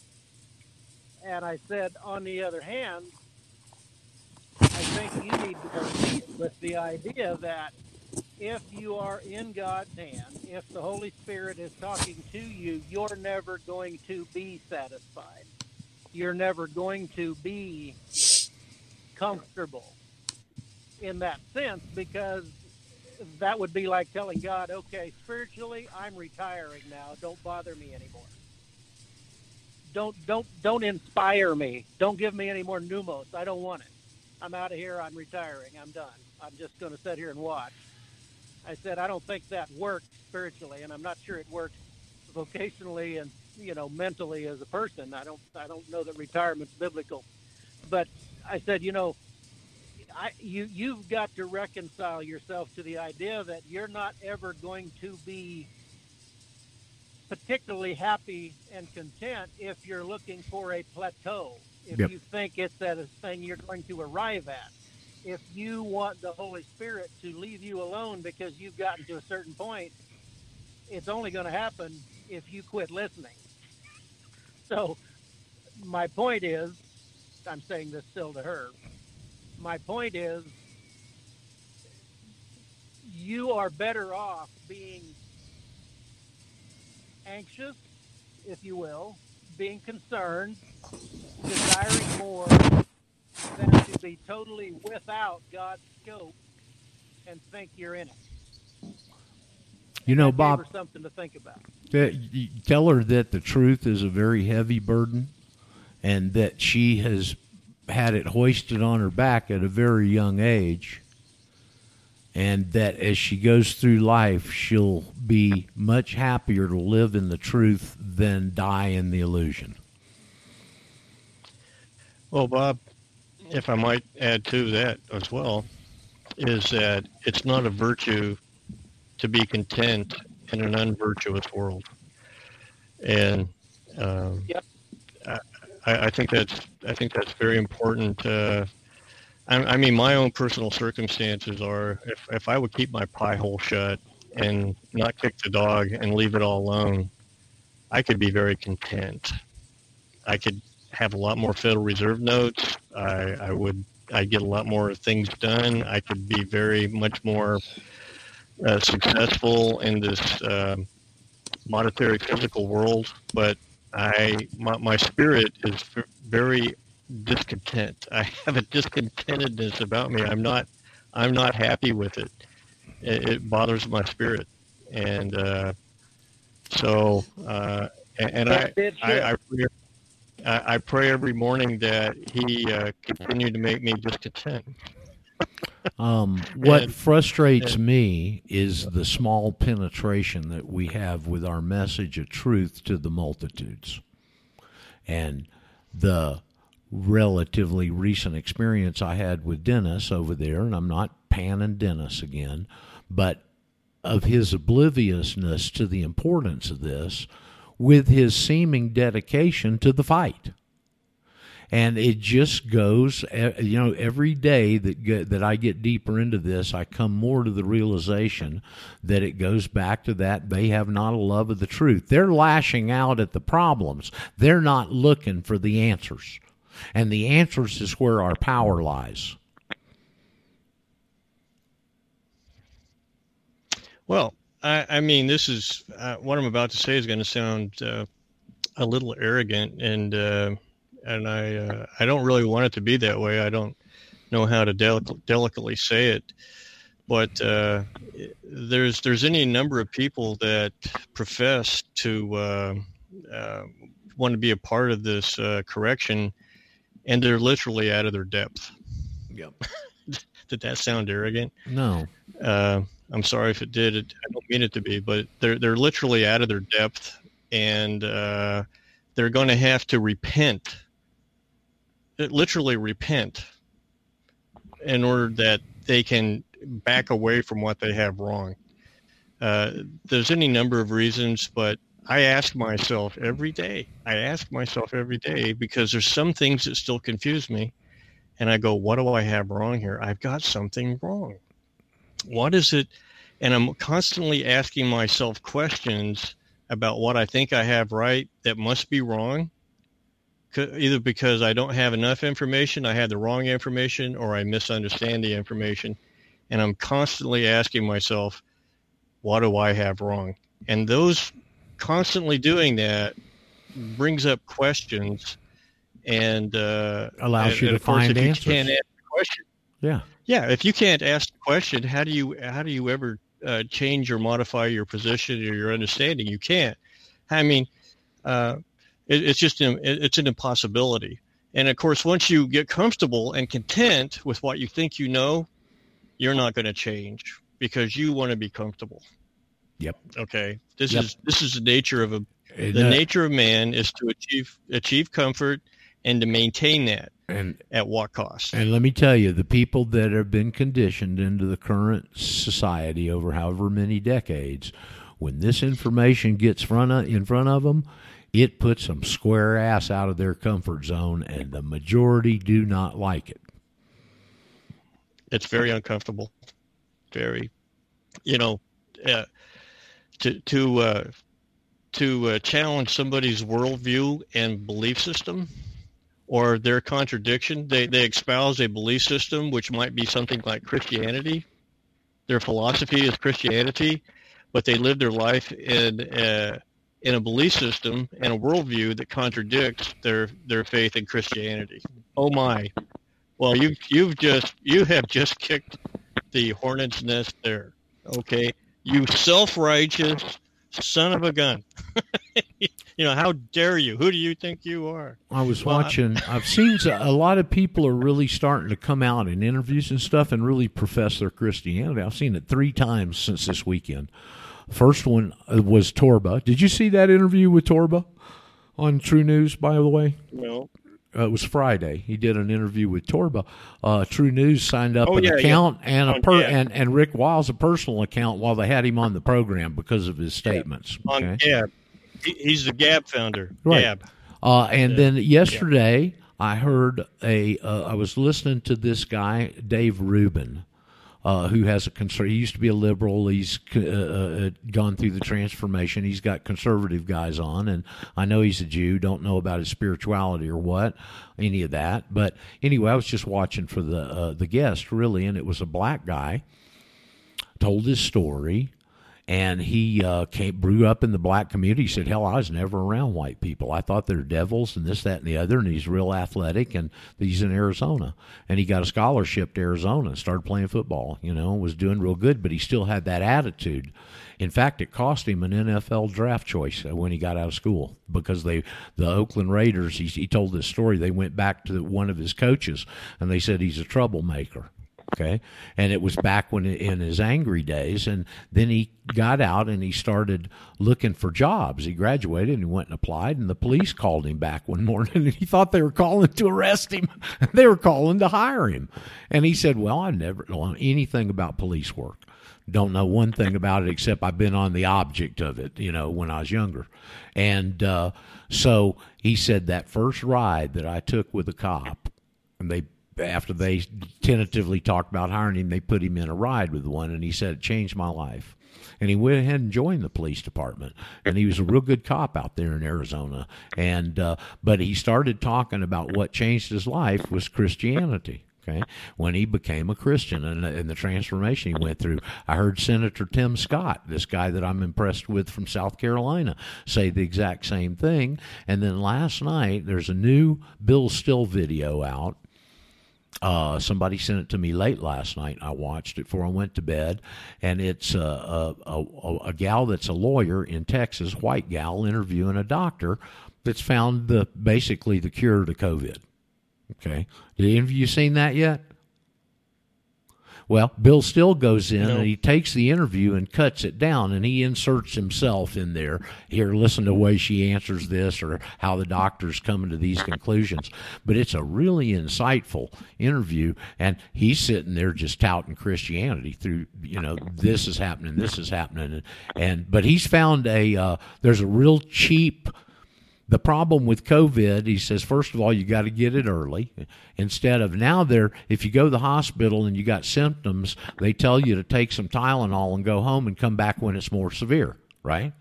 And I said, on the other hand, I think you need to proceed with the idea that if you are in God's hand, if the Holy Spirit is talking to you, you're never going to be satisfied. You're never going to be comfortable in that sense because that would be like telling God, okay, spiritually, I'm retiring now. Don't bother me anymore don't don't don't inspire me. Don't give me any more numos. I don't want it. I'm out of here. I'm retiring. I'm done. I'm just going to sit here and watch. I said I don't think that works spiritually, and I'm not sure it works vocationally and you know mentally as a person. I don't I don't know that retirement's biblical, but I said you know. I, you you've got to reconcile yourself to the idea that you're not ever going to be particularly happy and content if you're looking for a plateau. If Yep. you think it's at a thing you're going to arrive at. If you want the Holy Spirit to leave you alone because you've gotten to a certain point, it's only going to happen if you quit listening. So, my point is, I'm saying this still to her. My point is, you are better off being anxious, if you will, being concerned, desiring more than to be totally without God's scope and think you're in it. You know, Bob, her something to think about. tell her that the truth is a very heavy burden and that she has had it hoisted on her back at a very young age and that as she goes through life she'll be much happier to live in the truth than die in the illusion Well, Bob, if I might add to that as well, is that it's not a virtue to be content in an unvirtuous world, and um, Yep. I, I think that's I think that's very important. Uh, I, I mean, my own personal circumstances are if if I would keep my pie hole shut and not kick the dog and leave it all alone, I could be very content. I could have a lot more Federal Reserve notes. I, I would I get a lot more things done. I could be very much more uh, successful in this um monetary physical world. But I my, my spirit is very discontent. I have a discontentedness about me. I'm not I'm not happy with it. It, it bothers my spirit, and uh, so uh, and, and I, I. I I I pray every morning that He uh, continue to make me discontent. Um, *laughs* what And- frustrates me is the small penetration that we have with our message of truth to the multitudes. And the relatively recent experience I had with Dennis over there, and I'm not panning Dennis again, but of his obliviousness to the importance of this with his seeming dedication to the fight. And it just goes you know every day that that I get deeper into this I come more to the realization that it goes back to that they have not a love of the truth. They're lashing out at the problems. They're not looking for the answers. And the answers is where our power lies. Well, I, I mean, this is uh, what I'm about to say is going to sound uh, a little arrogant, and uh, and I uh, I don't really want it to be that way. I don't know how to delic- delicately say it, but uh, there's there's any number of people that profess to uh, uh, want to be a part of this uh, correction, and they're literally out of their depth. Yep. *laughs* Did that sound arrogant? no Uh, I'm sorry if it did. It, I don't mean it to be, but they're they're literally out of their depth, and uh, they're going to have to repent. Literally repent, in order that they can back away from what they have wrong. Uh, there's any number of reasons, but I ask myself every day. I ask myself every day because there's some things that still confuse me, and I go, "What do I have wrong here? I've got something wrong." What is it and i'm constantly asking myself questions about what i think i have right that must be wrong either because i don't have enough information i have the wrong information or i misunderstand the information and i'm constantly asking myself what do i have wrong? And those constantly doing that brings up questions and uh, Allows you and to of course, find if you can't answer the question yeah yeah, if you can't ask the question, how do you how do you ever uh, change or modify your position or your understanding? You can't. I mean, uh, it, it's just an, it- it's an impossibility. And of course, once you get comfortable and content with what you think you know, you're not going to change because you want to be comfortable. Yep. Okay. This Yep. is this is the nature of a the nature of man is to achieve achieve comfort and to maintain that and at what cost. And let me tell you, the people that have been conditioned into the current society over however many decades, when this information gets front of, in front of them, it puts them square ass out of their comfort zone, and the majority do not like it. it's very uncomfortable very you know uh, to to uh, to uh, challenge somebody's worldview and belief system or their contradiction. They they espouse a belief system which might be something like christianity. Their philosophy is christianity but they live their life in uh, in a belief system and a worldview that contradicts their their faith in christianity. Oh my. Well, you you've just you have just kicked the hornet's nest there. Okay, you self-righteous son of a gun. *laughs* you know how dare you? Who do you think you are? I was Well, watching. I've seen a lot of people are really starting to come out in interviews and stuff and really profess their Christianity. I've seen it three times since this weekend. First one uh, was Torba. Did you see that interview with Torba on True News? By the way, No, Uh, it was Friday. He did an interview with Torba. Uh, True News signed up Oh, an yeah, yeah. account and a On per, Gab. and and Rick Wiles a personal account while they had him on the program because of his statements. on? Gab. He's the Gab founder. Right. Gab. Uh, and then yesterday, I heard a. Uh, I was listening to this guy, Dave Rubin, uh, who has a concern. He used to be a liberal. He's uh, uh, gone through the transformation. He's got conservative guys on, and I know he's a Jew. Don't know about his spirituality or what, any of that. But anyway, I was just watching for the uh, the guest really, and it was a black guy. Told his story and he uh, came, grew up in the black community. He said, "Hell, I was never around white people. I thought they're devils and this, that, and the other." And he's real athletic, and he's in Arizona, and he got a scholarship to Arizona and started playing football. You know, was doing real good, but he still had that attitude. In fact, it cost him an NFL draft choice when he got out of school because they, the Oakland Raiders. He, he told this story. They went back to one of his coaches, and they said he's a troublemaker okay. And it was back when in his angry days and then he got out and he started looking for jobs. He graduated and he went and applied and the police called him back one morning and he thought they were calling to arrest him. *laughs* They were calling to hire him. And he said well i never know anything about police work. Don't know one thing about it except I've been on the object of it, you know, when I was younger. And uh, so he said that first ride that I took with a cop, and they after they tentatively talked about hiring him, they put him in a ride with one, and he said it changed my life. And he went ahead and joined the police department, and he was a real good cop out there in Arizona. And uh, but he started talking about what changed his life was Christianity. Okay, when he became a Christian and, and the transformation he went through, I heard Senator Tim Scott, this guy that I'm impressed with from South Carolina, say the exact same thing. And then last night, there's a new Bill Still video out uh, somebody sent it to me late last night. I watched it before I went to bed, and it's a, a, a, a gal that's a lawyer in Texas, white gal, interviewing a doctor that's found the basically the cure to COVID. Okay, of you seen that yet? Well, Bill Still goes in and he takes the interview and cuts it down and he inserts himself in there. Here, listen to the way she answers this or how the doctor's coming to these conclusions. But it's a really insightful interview and he's sitting there just touting Christianity through, you know, this is happening, this is happening. And, and but he's found a, uh, there's a real cheap, the problem with COVID, he says, first of all, you got to get it early. Instead of now, there, if you go to the hospital and you got symptoms, they tell you to take some Tylenol and go home and come back when it's more severe, right?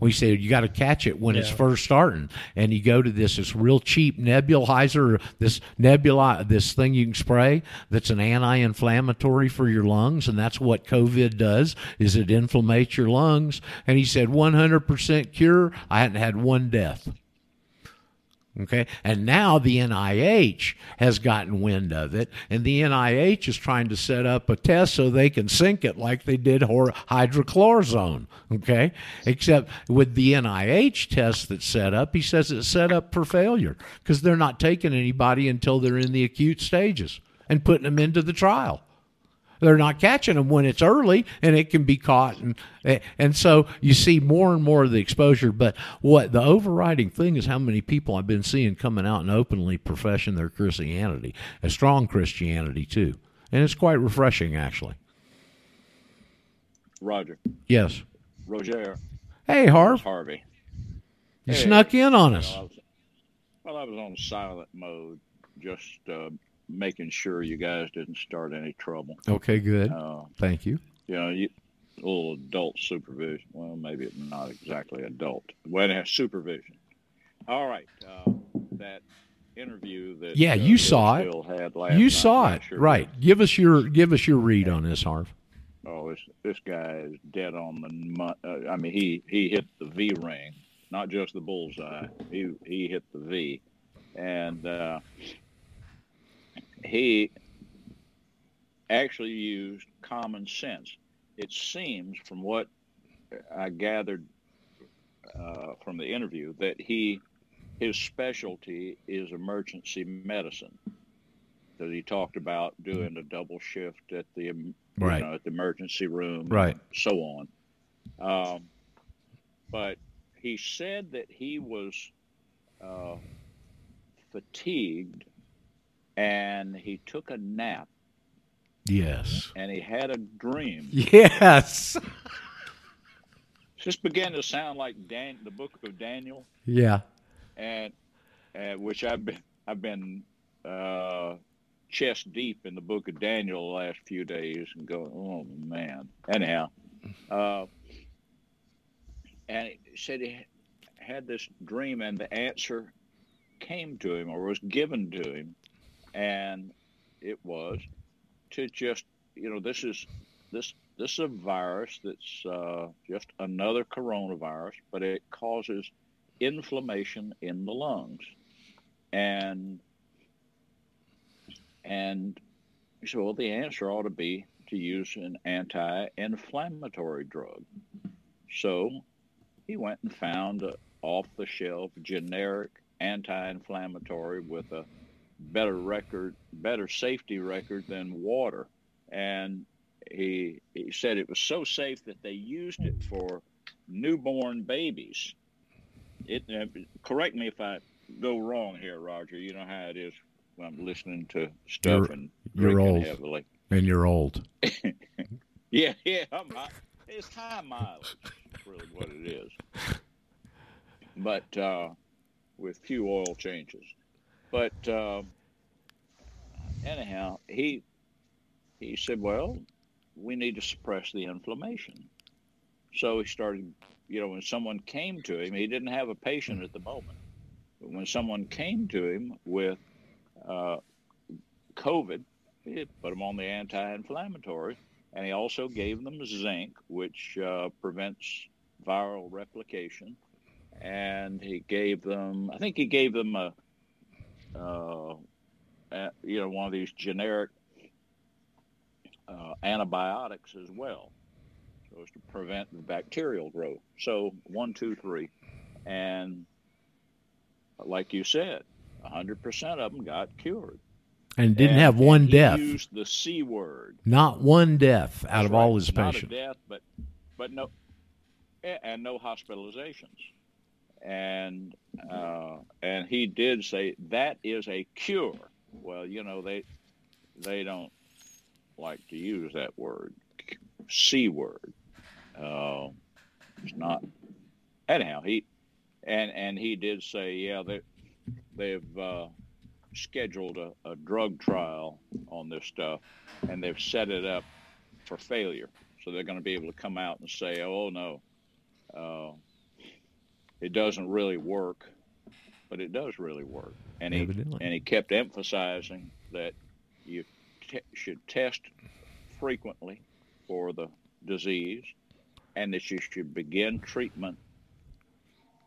We say you got to catch it when it's first starting, and you go to this this real cheap nebulizer, this nebula, this thing you can spray that's an anti-inflammatory for your lungs, and that's what COVID does is it inflammates your lungs. And he said 100% cure. I hadn't had one death. Okay. And now the NIH has gotten wind of it, and the NIH is trying to set up a test so they can sink it like they did hydrochlorozone. Okay. Except with the NIH test that's set up, he says it's set up for failure because they're not taking anybody until they're in the acute stages and putting them into the trial they're not catching them when it's early and it can be caught and and so you see more and more of the exposure but what the overriding thing is how many people I've been seeing coming out and openly professing their Christianity a strong Christianity too and it's quite refreshing actually Roger. yes Roger. hey Harv Harvey. you Hey. snuck in on us Well, I was, well, I was on silent mode, just uh, making sure you guys didn't start any trouble. okay good Uh, thank you you know, you, a little adult supervision. Well, maybe it's not exactly adult. Well, it has supervision. All right. Uh, that interview that Yeah, uh, you Bill saw it. Had last you night, saw it sure right give us your give us your read on this Harv Oh, this this guy is dead on the. Uh, I mean, he he hit the V ring, not just the bullseye. He he hit the V, and uh, he actually used common sense. It seems, from what I gathered uh, from the interview, that he his specialty is emergency medicine. That he talked about doing a double shift at the Right. you know, at the emergency room, Right. so on. Um, but he said that he was uh, fatigued and he took a nap Yes. and he had a dream. Yes. Just began to sound like Dan, the book of Daniel, Yeah. and uh, which I've been I've been uh, chest deep in the book of Daniel the last few days and going, oh man. Anyhow, uh, and he said he had this dream, and the answer came to him or was given to him, and it was to just you know this is this this is a virus that's uh, just another coronavirus, but it causes inflammation in the lungs, and and so the answer ought to be to use an anti-inflammatory drug. So he went and found a off-the-shelf generic anti-inflammatory with a better record, better safety record than water, and he he said it was so safe that they used it for newborn babies. It uh, correct me if I go wrong here, Roger. You know how it is when I'm listening to stuff You're- and you're old. heavily. And you're old. *laughs* Yeah, yeah, I'm high. it's high mileage, really what it is. But uh, with few oil changes. But uh, anyhow, he he said, "Well, we need to suppress the inflammation." So he started, you know, when someone came to him, he didn't have a patient at the moment, but when someone came to him with uh, COVID, he put them on the anti-inflammatory and he also gave them zinc, which uh, prevents viral replication. And he gave them, I think he gave them a, uh, you know, one of these generic uh, antibiotics as well, so as to prevent the bacterial growth. So one, two, three, and like you said, 100% of them got cured. And didn't And- have one death. Used the c word. Not one death out That's of all his Not patients. a death, but but no, and no hospitalizations. And uh, and he did say that is a cure. Well, you know they they don't like to use that word, c word. Uh, it's not. Anyhow, he and and he did say, yeah, they they've uh, scheduled a, a drug trial on this stuff, and they've set it up for failure. So they're going to be able to come out and say, "Oh no, uh, it doesn't really work," but it does really work. And he Evidently. and he kept emphasizing that you te- should test frequently for the disease, and that you should begin treatment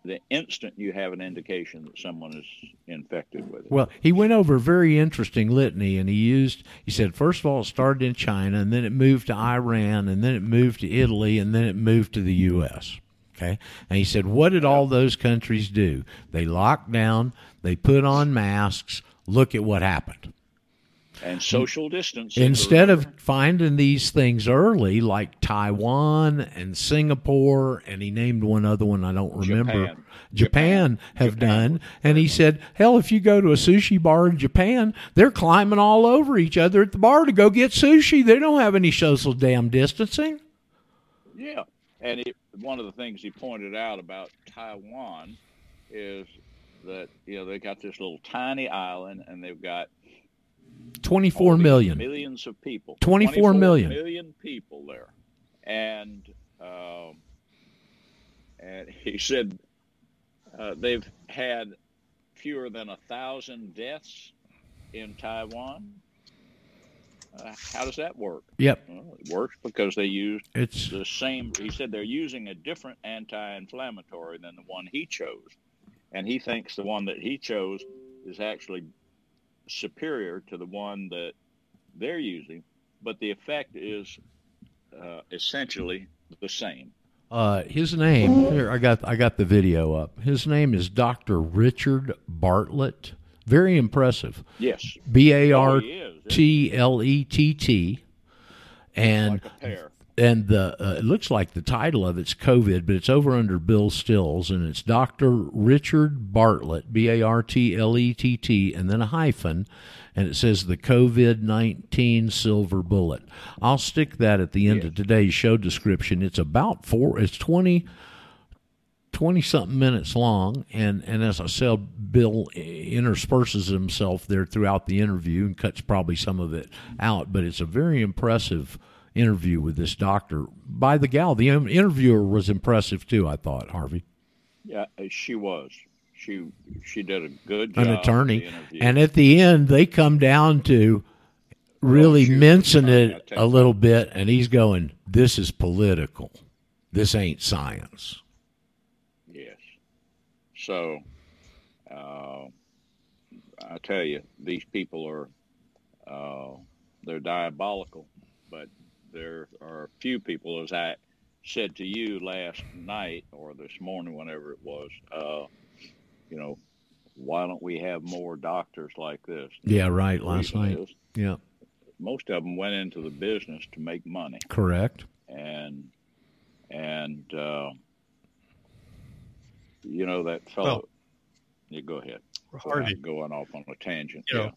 the instant you have an indication that someone is infected with it. Well, he went over a very interesting litany, and he used. He said, first of all, it started in China, and then it moved to Iran, and then it moved to Italy, and then it moved to the U.S. Okay, and he said, what did all those countries do? They locked down, they put on masks. Look at what happened. and social distancing. Instead of finding these things early, like Taiwan and Singapore, and he named one other one I don't remember. Japan. Japan, have Japan done, and he said, "Hell, if you go to a sushi bar in Japan, they're climbing all over each other at the bar to go get sushi. They don't have any social damn distancing." Yeah, and it, one of the things he pointed out about Taiwan is that you know they got this little tiny island, and they've got Twenty-four all these million. millions of people, 24 million. million people there, and um, and he *laughs* said uh, they've had fewer than a thousand deaths in Taiwan. Uh, how does that work? Yep, Well, it works because they used it's the same. He said they're using a different anti-inflammatory than the one he chose, and he thinks the one that he chose is actually superior to the one that they're using, but the effect is uh, essentially the same. Uh, his name here. I got I got the video up. His name is Doctor Richard Bartlett. Very impressive. Yes, B A R Oh, R he is. T L E T T, and like and the uh, it looks like the title of it's COVID, but it's over under Bill Still's, and it's Doctor Richard Bartlett, B A R T L E T T, and then a hyphen, and it says the COVID nineteen silver bullet. I'll stick that at the end of today's show description. It's about four. It's twenty. 20 something minutes long and and as I said Bill intersperses himself there throughout the interview and cuts probably some of it out but it's a very impressive interview with this doctor by the gal the interviewer was impressive too I thought Harvey Yeah, uh, she was. She she did a good job. an attorney and at the end they come down to really shoot, mincing it a little bit and he's going this is political this ain't science. So, uh, I tell you, these people are uh, they're diabolical, but there are a few people, as I said to you last night or this morning, whenever it was. Uh, you know, why don't we have more doctors like this? yeah right last night is yeah most of them went into the business to make money. correct and and uh, you know that fellow. Well- you go ahead. Harvey. Going off on a tangent. You know,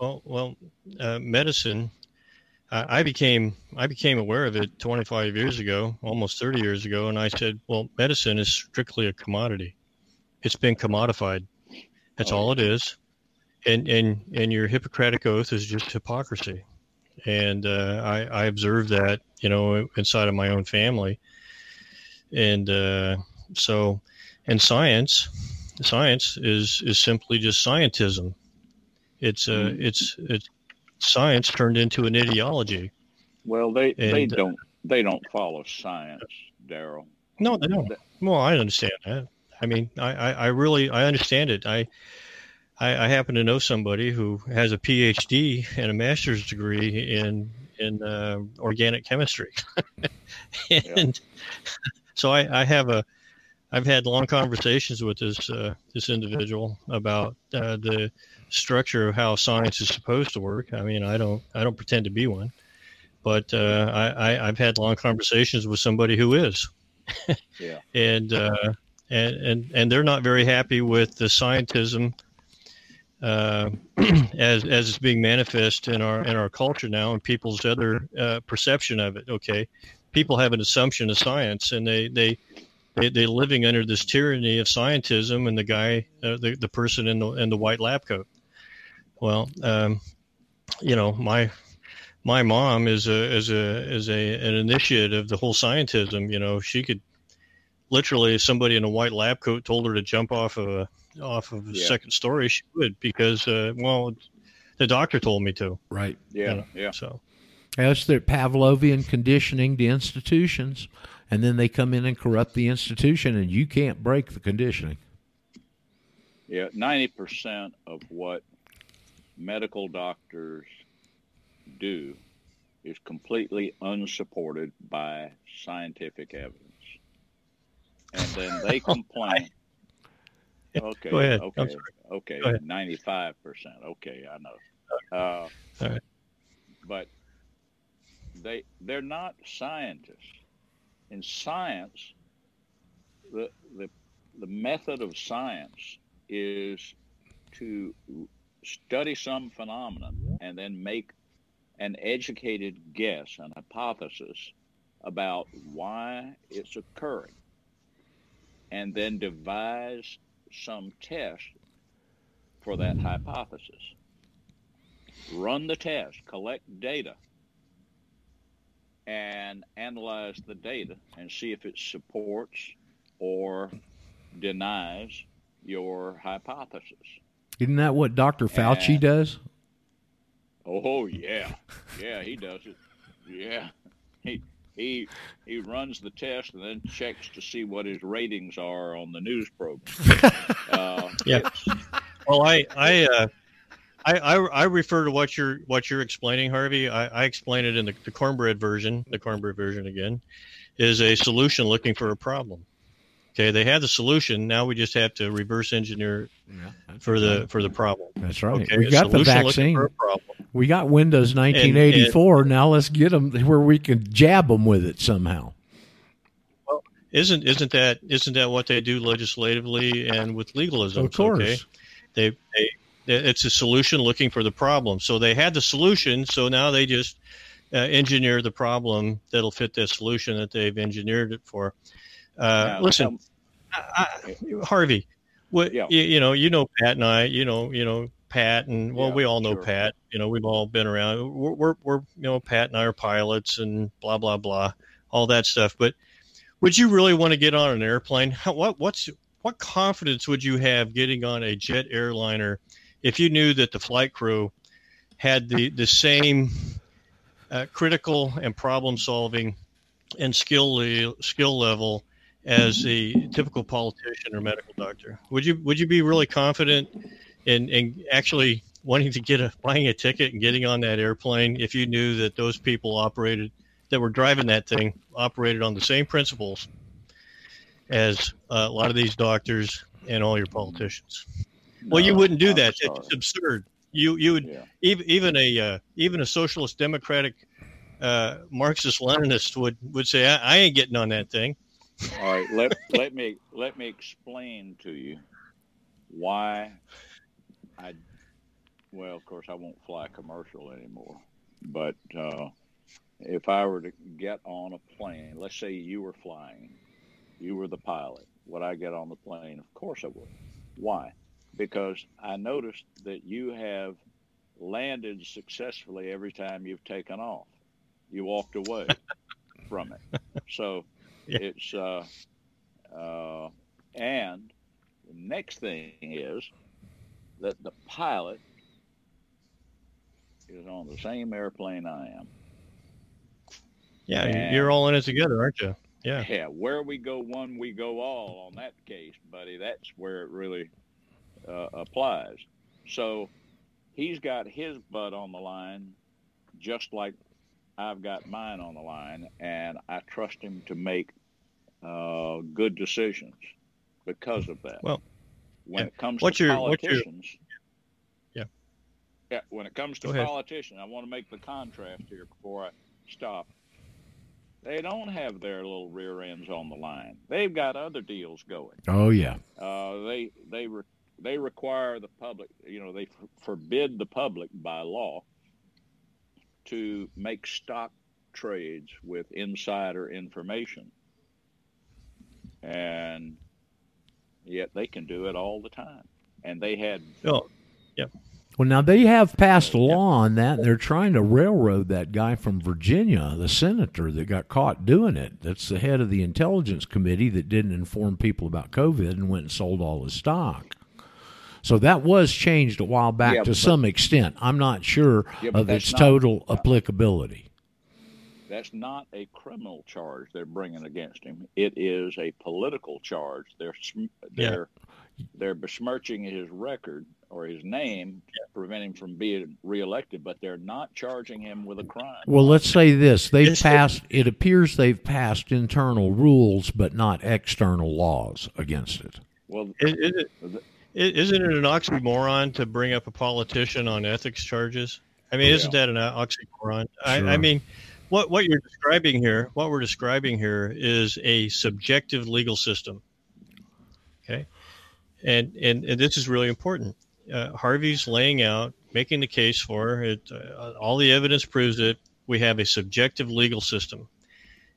Well, well, uh, medicine. I I became I became aware of it 25 years ago, almost 30 years ago, and I said, "Well, medicine is strictly a commodity. It's been commodified. That's Oh, all it is, and and and your Hippocratic oath is just hypocrisy." And uh, I I observed that, you know, inside of my own family, and uh, so, and science, science is is simply just scientism. It's uh, Mhm. it's it's science turned into an ideology. Well, they they And, uh, don't they don't follow science, Daryl. No, they don't. Well, I understand that. I mean, I, I, I really I understand it. I, I I happen to know somebody who has a PhD and a master's degree in in uh, organic chemistry, *laughs* and so I, I have a I've had long conversations with this uh, this individual about uh, the structure of how science is supposed to work. I mean, I don't I don't pretend to be one, but uh, I, I I've had long conversations with somebody who is. *laughs* Yeah. and uh, and and and they're not very happy with the scientism uh, *clears throat* as as it's being manifest in our in our culture now and people's other uh, perception of it. Okay, people have an assumption of science and they they. They, they're living under this tyranny of scientism and the guy, uh, the, the person in the in the white lab coat. Well, um, you know, my my mom is a is a is a an initiate of the whole scientism. You know, she could literally, if somebody in a white lab coat told her to jump off of a off of a Yeah. second story, she would because uh, well, the doctor told me to. right Yeah, know, yeah. So That's their Pavlovian conditioning to institutions, and then they come in and corrupt the institution, and you can't break the conditioning. Yeah, ninety percent of what medical doctors do is completely unsupported by scientific evidence, and then they *laughs* complain. Okay, Go ahead. Okay, okay, ninety-five percent. Okay, I know. Uh, All right. But they they're not scientists. In science, the the the method of science is to study some phenomenon and then make an educated guess, an hypothesis about why it's occurring, and then devise some test for that hypothesis. Run the test, collect data, and analyze the data and see if it supports or denies your hypothesis. Isn't that what Dr. Fauci And- does? Oh yeah, yeah, he does it. Yeah, he he he runs the test and then checks to see what his ratings are on the news program. *laughs* uh, Yeah. Well, I I, uh, I I I refer to what you're what you're explaining, Harvey. I, I explain it in the, the cornbread version. The cornbread version again is a solution looking for a problem. Okay, they have the solution. Now we just have to reverse engineer for the for the problem. That's right. Okay, we got the vaccine. for a problem. We got Windows 1984. now let's get them where we can jab them with it somehow. Well, Isn't isn't that isn't that what they do legislatively and with legalism? Of course. Okay? They, they it's a solution looking for the problem. So they had the solution. So now they just uh, engineer the problem that'll fit that solution that they've engineered it for. Uh, Now, listen, I, I, Harvey, what Yeah. you, you know, you know Pat and I, you know, you know Pat, and well, Yeah, we all know sure. Pat. You know, we've all been around. We're, we're, we're, you know, Pat and I are pilots, and blah blah blah, all that stuff. But would you really want to get on an airplane? How, *laughs* what what's what confidence would you have getting on a jet airliner if you knew that the flight crew had the the same uh, critical and problem solving and skill skill level as the typical politician or medical doctor? Would you would you be really confident in in actually wanting to get a buying a ticket and getting on that airplane if you knew that those people operated that were driving that thing operated on the same principles as uh, a lot of these doctors and all your politicians? Well, you wouldn't do I'm that. sorry. It's absurd. You you would Yeah. even even a uh, even a socialist democratic uh, Marxist Leninist would would say I, I ain't getting on that thing. All right, let let me let me explain to you why I well, of course I won't fly commercial anymore. But uh, if I were to get on a plane, let's say you were flying, you were the pilot, would I get on the plane? Of course I would. Why? Because I noticed that you have landed successfully every time you've taken off. You walked away *laughs* from it. So Yeah. it's uh, uh, and the next thing is that the pilot is on the same airplane I am. Yeah, And- you're all in it together, aren't you? Yeah. Yeah, where we go one, we go all on that case, buddy. That's where it really uh, applies. So he's got his butt on the line, just like I've got mine on the line, and I trust him to make uh, good decisions because of that. Well, when yeah. it comes What's to your- what's your- politicians, Yeah. yeah, when it comes to Go ahead. politicians, I want to make the contrast here before I stop. They don't have their little rear ends on the line. They've got other deals going. Oh yeah. Uh, they they re- they require the public. You know, they f- forbid the public by law to make stock trades with insider information, and yet they can do it all the time. And they had Oh, Well, now they have passed a law on that. They're trying to railroad that guy from Virginia, the senator that got caught doing it. That's the head of the intelligence committee that didn't inform people about COVID and went and sold all his stock. So that was changed a while back Yeah, to but- some extent. I'm not sure Yeah, of its not- total applicability. That's not a criminal charge they're bringing against him. It is a political charge. They're they're they're besmirching his record or his name to prevent him from being reelected, but they're not charging him with a crime. Well, let's say this: they've It's- passed. It appears they've passed internal rules, but not external laws against it. Well, is, is it, i- isn't it an oxymoron to bring up a politician on ethics charges? I mean, Yeah. isn't that an oxymoron? I, I mean, what what you're describing here, what we're describing here, is a subjective legal system. Okay, and and, and this is really important. Uh, Harvey's laying out, making the case for it. Uh, all the evidence proves it. We have a subjective legal system.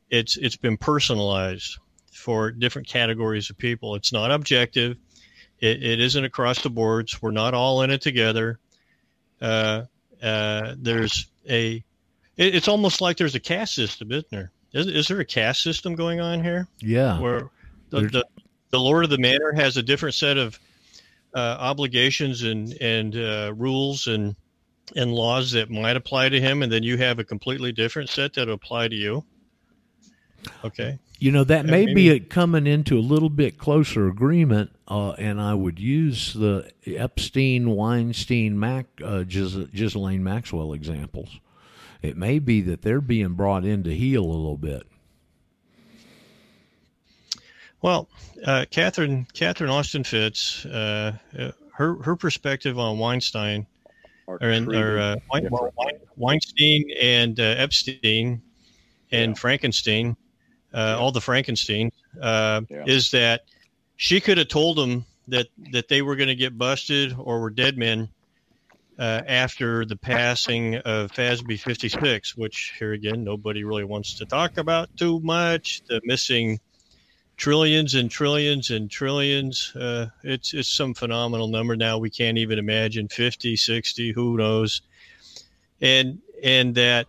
It's it's been personalized for different categories of people. It's not objective. It, it isn't across the boards. We're not all in it together. Uh, uh, there's a. It, it's almost like there's a caste system, isn't there? Is, is there a caste system going on here? Yeah, where the, the, the Lord of the Manor has a different set of uh, obligations and and uh, rules and and laws that might apply to him, and then you have a completely different set that apply to you. Okay. You know that may be coming into a little bit closer agreement, uh, and I would use the Epstein, Weinstein, Mac, uh, Gis- Ghislaine Maxwell examples. It may be that they're being brought in to heal a little bit. Well, uh, Catherine Catherine Austin Fitts, uh, uh, her her perspective on Weinstein Or or, in, or uh, Wein- Weinstein and uh, Epstein and Yeah. Frankenstein, uh, all the Frankenstein, uh, Yeah. is that she could have told them that that they were going to get busted or were dead men uh, after the passing of FASB 56, which here again nobody really wants to talk about too much. The missing trillions and trillions and trillions. Uh, it's it's some phenomenal number now. We can't even imagine 50, 60, who knows. And and that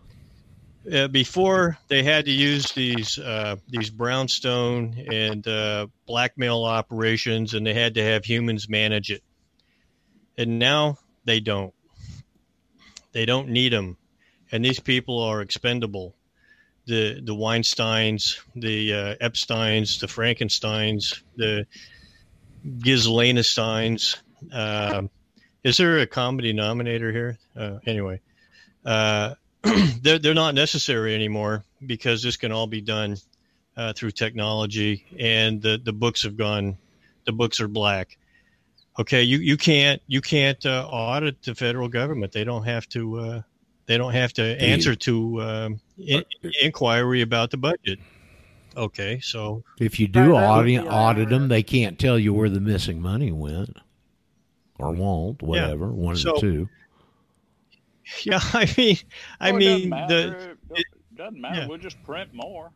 uh, before they had to use these uh, these brownstone and uh, blackmail operations, and they had to have humans manage it. And now they don't. They don't need them, and these people are expendable the the Weinsteins, the uh, Epstein's, the Frankenstein's, the Ghislainesteins. Uh, is there a common denominator here? Uh, anyway, uh, *clears throat* they're they're not necessary anymore because this can all be done uh, through technology, and the the books have gone. The books are black. Okay, you, you can't you can't uh, audit the federal government. They don't have to. Uh, they don't have to answer to um, in, inquiry about the budget. Okay, so If you do Right, that would audit, audit them, they can't tell you where the missing money went, or won't. Whatever, one of So- the two. *laughs* yeah, I mean, I Oh, it doesn't mean, the. It doesn't matter. yeah. We'll just print more.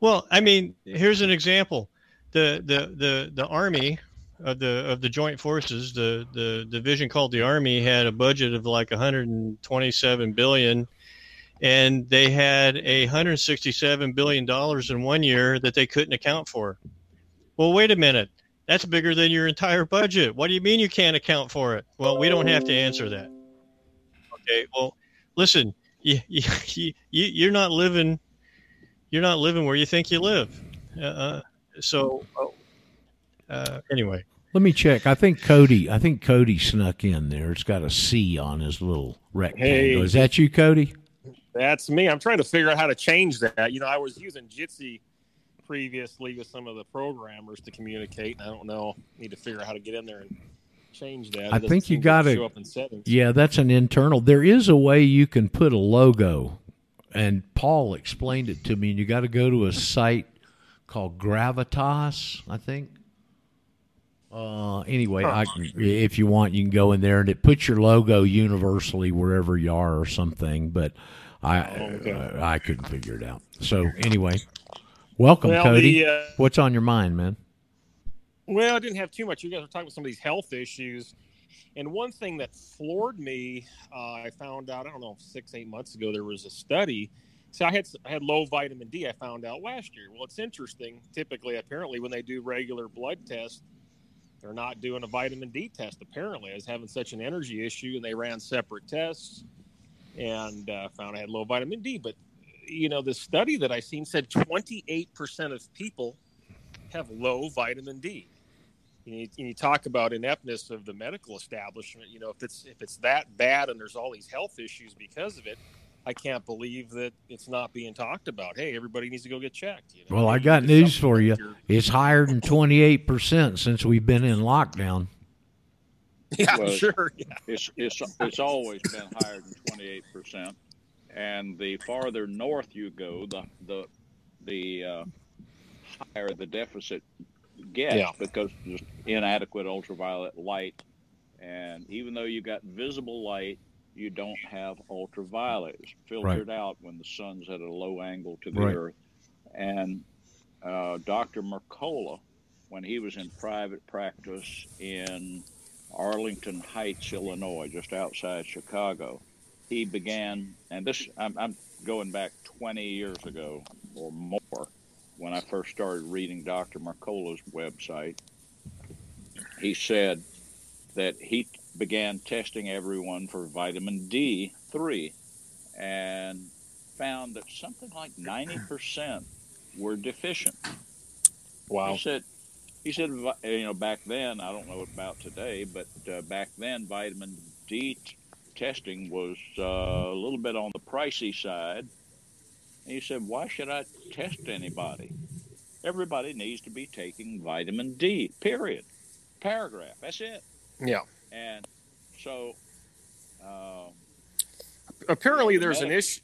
well, I mean, here's an example: the the the the army of the of the joint forces, the the division called the army had a budget of like 127 billion, and they had a 167 billion dollars in one year that they couldn't account for. Well, wait a minute. That's bigger than your entire budget. What do you mean you can't account for it? Well, we don't have to answer that. Okay. Well, listen, you, *laughs* you, you, you're not living, you're not living where you think you live. Uh, so, uh, anyway, Let me check. I think Cody. I think Cody snuck in there. It's got a C on his little rectangle. Hey. Is that you, Cody? That's me. I'm trying to figure out how to change that. You know, I was using Jitsi previously with some of the programmers to communicate, and I don't know. Need to figure out how to get in there and change that. I think you gotta- show up in settings. Yeah, that's an internal. There is a way you can put a logo, and Paul explained it to me. And you got to go to a site called Gravatar, I think. Uh, anyway, I if you want, you can go in there and it puts your logo universally wherever you are or something. But I okay. uh, I couldn't figure it out. So anyway, welcome, Well, Cody. the, uh, What's on your mind, man? Well, I didn't have too much. You guys were talking about some of these health issues, and one thing that floored me, uh, I found out I don't know six eight months ago there was a study. So I had I had low vitamin D. I found out last year. Well, it's interesting. Typically, apparently, when they do regular blood tests, they're not doing a vitamin D test. Apparently, I was having such an energy issue, and they ran separate tests, and uh, found I had low vitamin D. But you know, the study that I seen said 28 percent of people have low vitamin D you, need, you talk about ineptness of the medical establishment. You know, if it's if it's that bad and there's all these health issues because of it, I can't believe that it's not being talked about. Hey, everybody needs to go get checked. You know? Well, I got news for you. you're- It's higher than twenty eight percent since we've been in lockdown. *laughs* Yeah, Well, sure. Yeah. It's it's it's always been higher than twenty eight percent, and the farther north you go, the the the uh, higher the deficit gets Yeah. because there's inadequate ultraviolet light, and even though you got visible light, you don't have ultraviolet. It's filtered out when the sun's at a low angle to the Right. earth, and uh, Dr. Mercola, when he was in private practice in Arlington Heights, Illinois, just outside Chicago. He began, and this I'm, I'm going back 20 years ago or more when I first started reading Dr. Mercola's website. He said that he began testing everyone for vitamin D3 and found that something like 90% were deficient. Wow. He said, he said, you know, back then, I don't know about today, but uh, back then, vitamin D t- testing was uh, a little bit on the pricey side. And said, Why should I test anybody? Everybody needs to be taking vitamin D, period. Paragraph. That's it. Yeah. And so. Um, Apparently, there's an issue.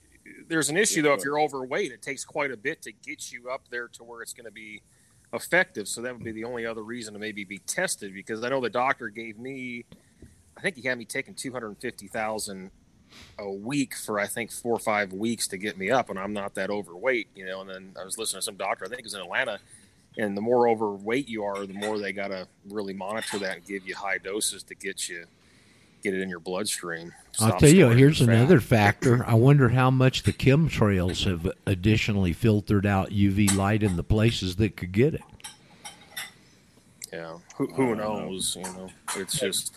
There's an issue though. If you're overweight, it takes quite a bit to get you up there to where it's going to be effective. So that would be the only other reason to maybe be tested because I know the doctor gave me, I think he had me taking 250,000 a week for I think four or five weeks to get me up, and I'm not that overweight, you know. And then I was listening to some doctor, I think it was in Atlanta, and the more overweight you are, the more they got to really monitor that and give you high doses to get you get it in your bloodstream. I'll tell you, here's fat. another factor. I wonder how much the chemtrails have additionally filtered out UV light in the places that could get it. Yeah, who, who knows? You know, it's just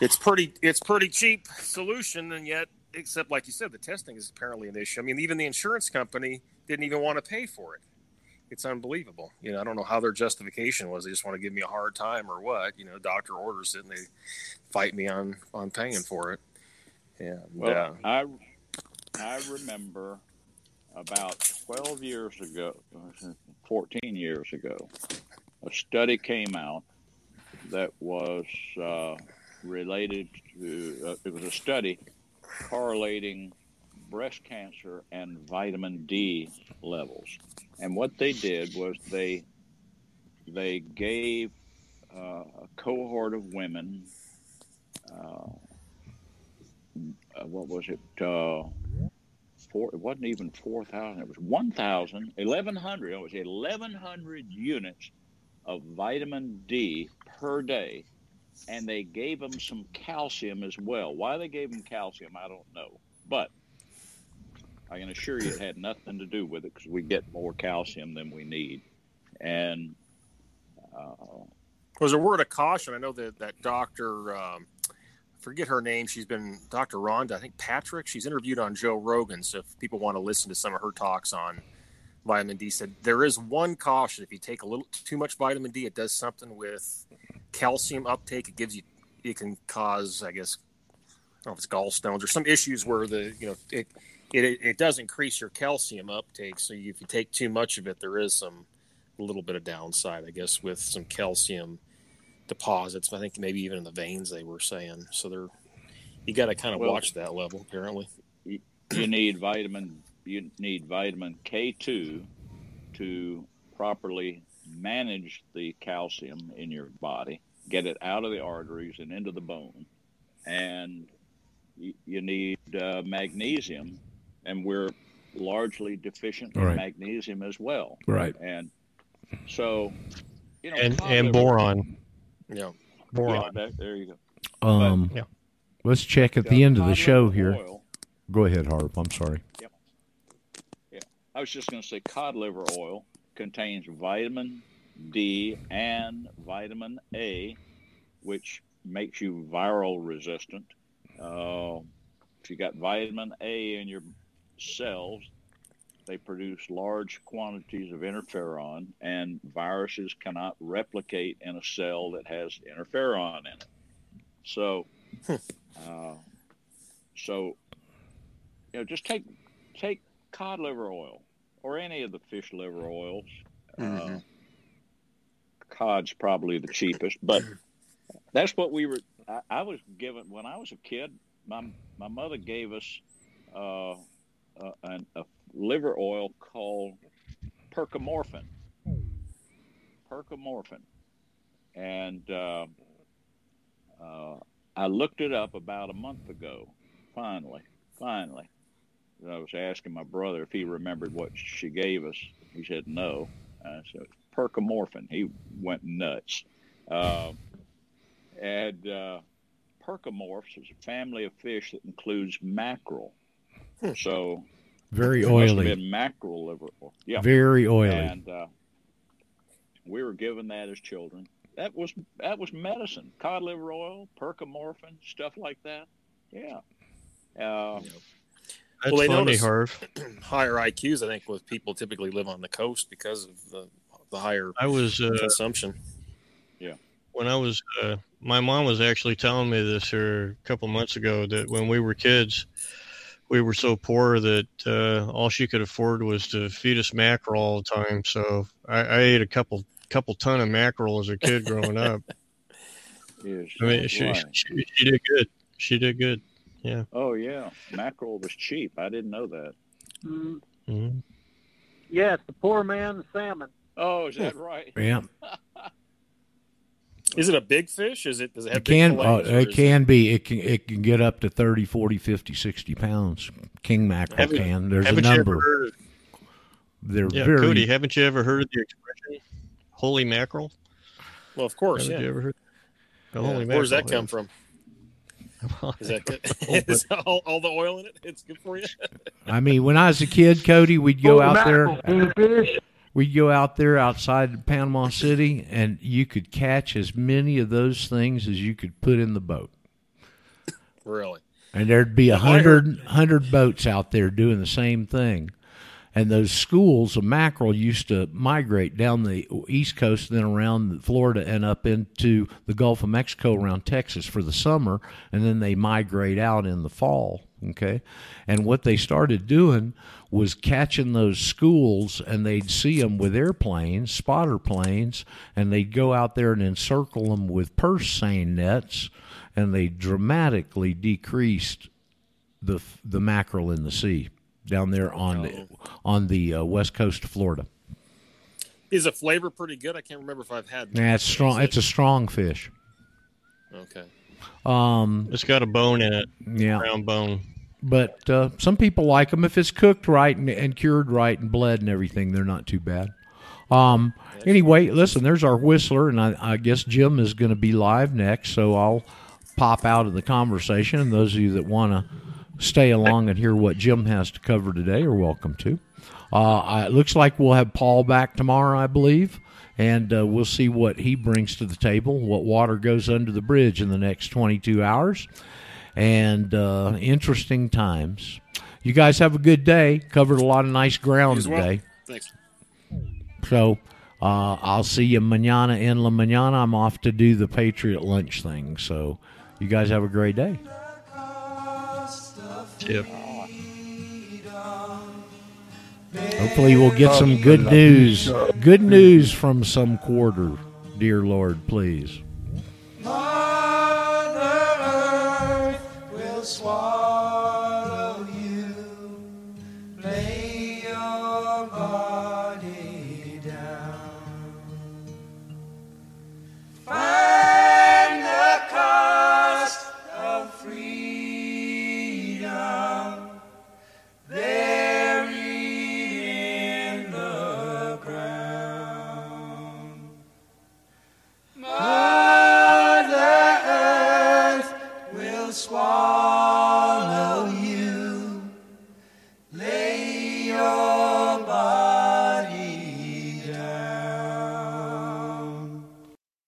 it's pretty it's pretty cheap solution, and yet, except like you said, the testing is apparently an issue. I mean, even the insurance company didn't even want to pay for it. It's unbelievable. You know, I don't know how their justification was. They just want to give me a hard time or what. You know, doctor orders it and they fight me on on paying for it. Yeah, Well, I I remember about 12 years ago, 14 years ago, a study came out that was uh, related to, uh, it was a study correlating breast cancer and vitamin D levels. And what they did was they they gave uh, a cohort of women uh, uh, what was it? Uh, four. It wasn't even four thousand. It was 1,000, 1,100. It was eleven hundred units of vitamin D per day, and they gave them some calcium as well. Why they gave them calcium, I don't know, but I can assure you it had nothing to do with it because we get more calcium than we need, and. Uh, was a word of caution. I know that that doctor, um, forget her name. She's been Dr. Rhonda, I think Patrick. She's interviewed on Joe Rogan. So if people want to listen to some of her talks on vitamin D, said there is one caution: if you take a little too much vitamin D, it does something with calcium uptake. It gives you, it can cause, I guess, I don't know if it's gallstones or some issues where the you know it it it does increase your calcium uptake. So if you take too much of it, there is some a little bit of downside, I guess, with some calcium deposits. I think maybe even in the veins they were saying. So they're you got to kind of Well- watch that level. Apparently, you need vitamin you need vitamin K2 to properly manage the calcium in your body, get it out of the arteries and into the bone, and you, you need uh, magnesium, and we're largely deficient in magnesium as well. Right. And so, you know, and and boron. Yeah. Boron. Yeah, that, there you go. Um, yeah. Let's check at the end of the show liver here. oil- Go ahead, Harp. I'm sorry. Yeah. I was just going to say cod liver oil contains vitamin D and vitamin A, which makes you viral resistant. Uh, if you got vitamin A in your cells, they produce large quantities of interferon, and viruses cannot replicate in a cell that has interferon in it. So, uh, so you know, just take take cod liver oil or any of the fish liver oils. Uh, cod's probably the cheapest, but that's what we were. I, I was given when I was a kid. My my mother gave us uh, a, an- a liver oil called percomorphin. Percomorphin, and uh, uh, I looked it up about a month ago. Finally, finally, I was asking my brother if he remembered what she gave us. He said no. I said percomorphin. He went nuts. Uh, and uh, percomorphs is a family of fish that includes mackerel. So Very it must have oily. been mackerel liver oil. Yeah. Very oily. And uh, we were given that as children. That was that was medicine. Cod liver oil, percomorphin, stuff like that. Yeah. Uh, That's Well, they funny, notice- Harv. *clears throat* higher IQs. I think with people typically live on the coast because of the the higher I was uh, consumption. Yeah. When I was, uh, my mom was actually telling me this here a couple months ago that when we were kids, we were so poor that uh, all she could afford was to feed us mackerel all the time. So I, I ate a couple couple ton of mackerel as a kid growing up. *laughs* is I mean, she, she she did good. She did good. Yeah. Oh yeah, mackerel was cheap. I didn't know that. Mm, hmm yeah, it's the poor man's salmon. Oh, is that right? Yeah, *laughs* Is it a big fish? Is it? Does it have it big can. Uh, fillets, or it is can be. It can. It can get up to 30, 40, 50, 60 pounds. King mackerel Haven't- can. There's a Haven't you ever number. heard of, They're yeah, very. Cody, haven't you ever heard of the expression "holy mackerel"? Well, of course. Haven't Yeah. you ever heard? The Yeah. holy Where does that come from? Yeah. *laughs* Is that good? *laughs* Oh, Is all, all the oil in it? It's good for you. *laughs* I mean, when I was a kid, Cody, we'd go Oh, out there. mackerel. We'd go out there outside Panama City, and you could catch as many of those things as you could put in the boat. really? And there'd be a Well, I heard- hundred hundred boats out there doing the same thing. And those schools of mackerel used to migrate down the east coast, then around Florida and up into the Gulf of Mexico around Texas for the summer, and then they migrate out in the fall. Okay, and what they started doing was catching those schools, and they'd see them with airplanes, spotter planes, and they'd go out there and encircle them with purse seine nets, and they dramatically decreased the the mackerel in the sea down there on the, on the uh, west coast of Florida. Is the flavor pretty good? I can't remember if I've had. Yeah, it's strong. It's a strong fish. okay. Um, It's got a bone in it, yeah, round bone. but uh, some people like them if it's cooked right and, and cured right and bled and everything. They're not too bad. Um, anyway, listen, there's our whistler, and I, I guess Jim is going to be live next, so I'll pop out of the conversation. And those of you that want to stay along and hear what Jim has to cover today are welcome to. Uh, it looks like we'll have Paul back tomorrow, I believe, and uh, we'll see what he brings to the table, what water goes under the bridge in the next 22 hours, and uh, interesting times. You guys have a good day. Covered a lot of nice ground well. today. Thanks. So uh, I'll see you manana in la manana. I'm off to do the Patriot lunch thing. So you guys have a great day. Hopefully, we'll get some good news. Good news from some quarter, dear Lord, please. Mother Earth will swallow.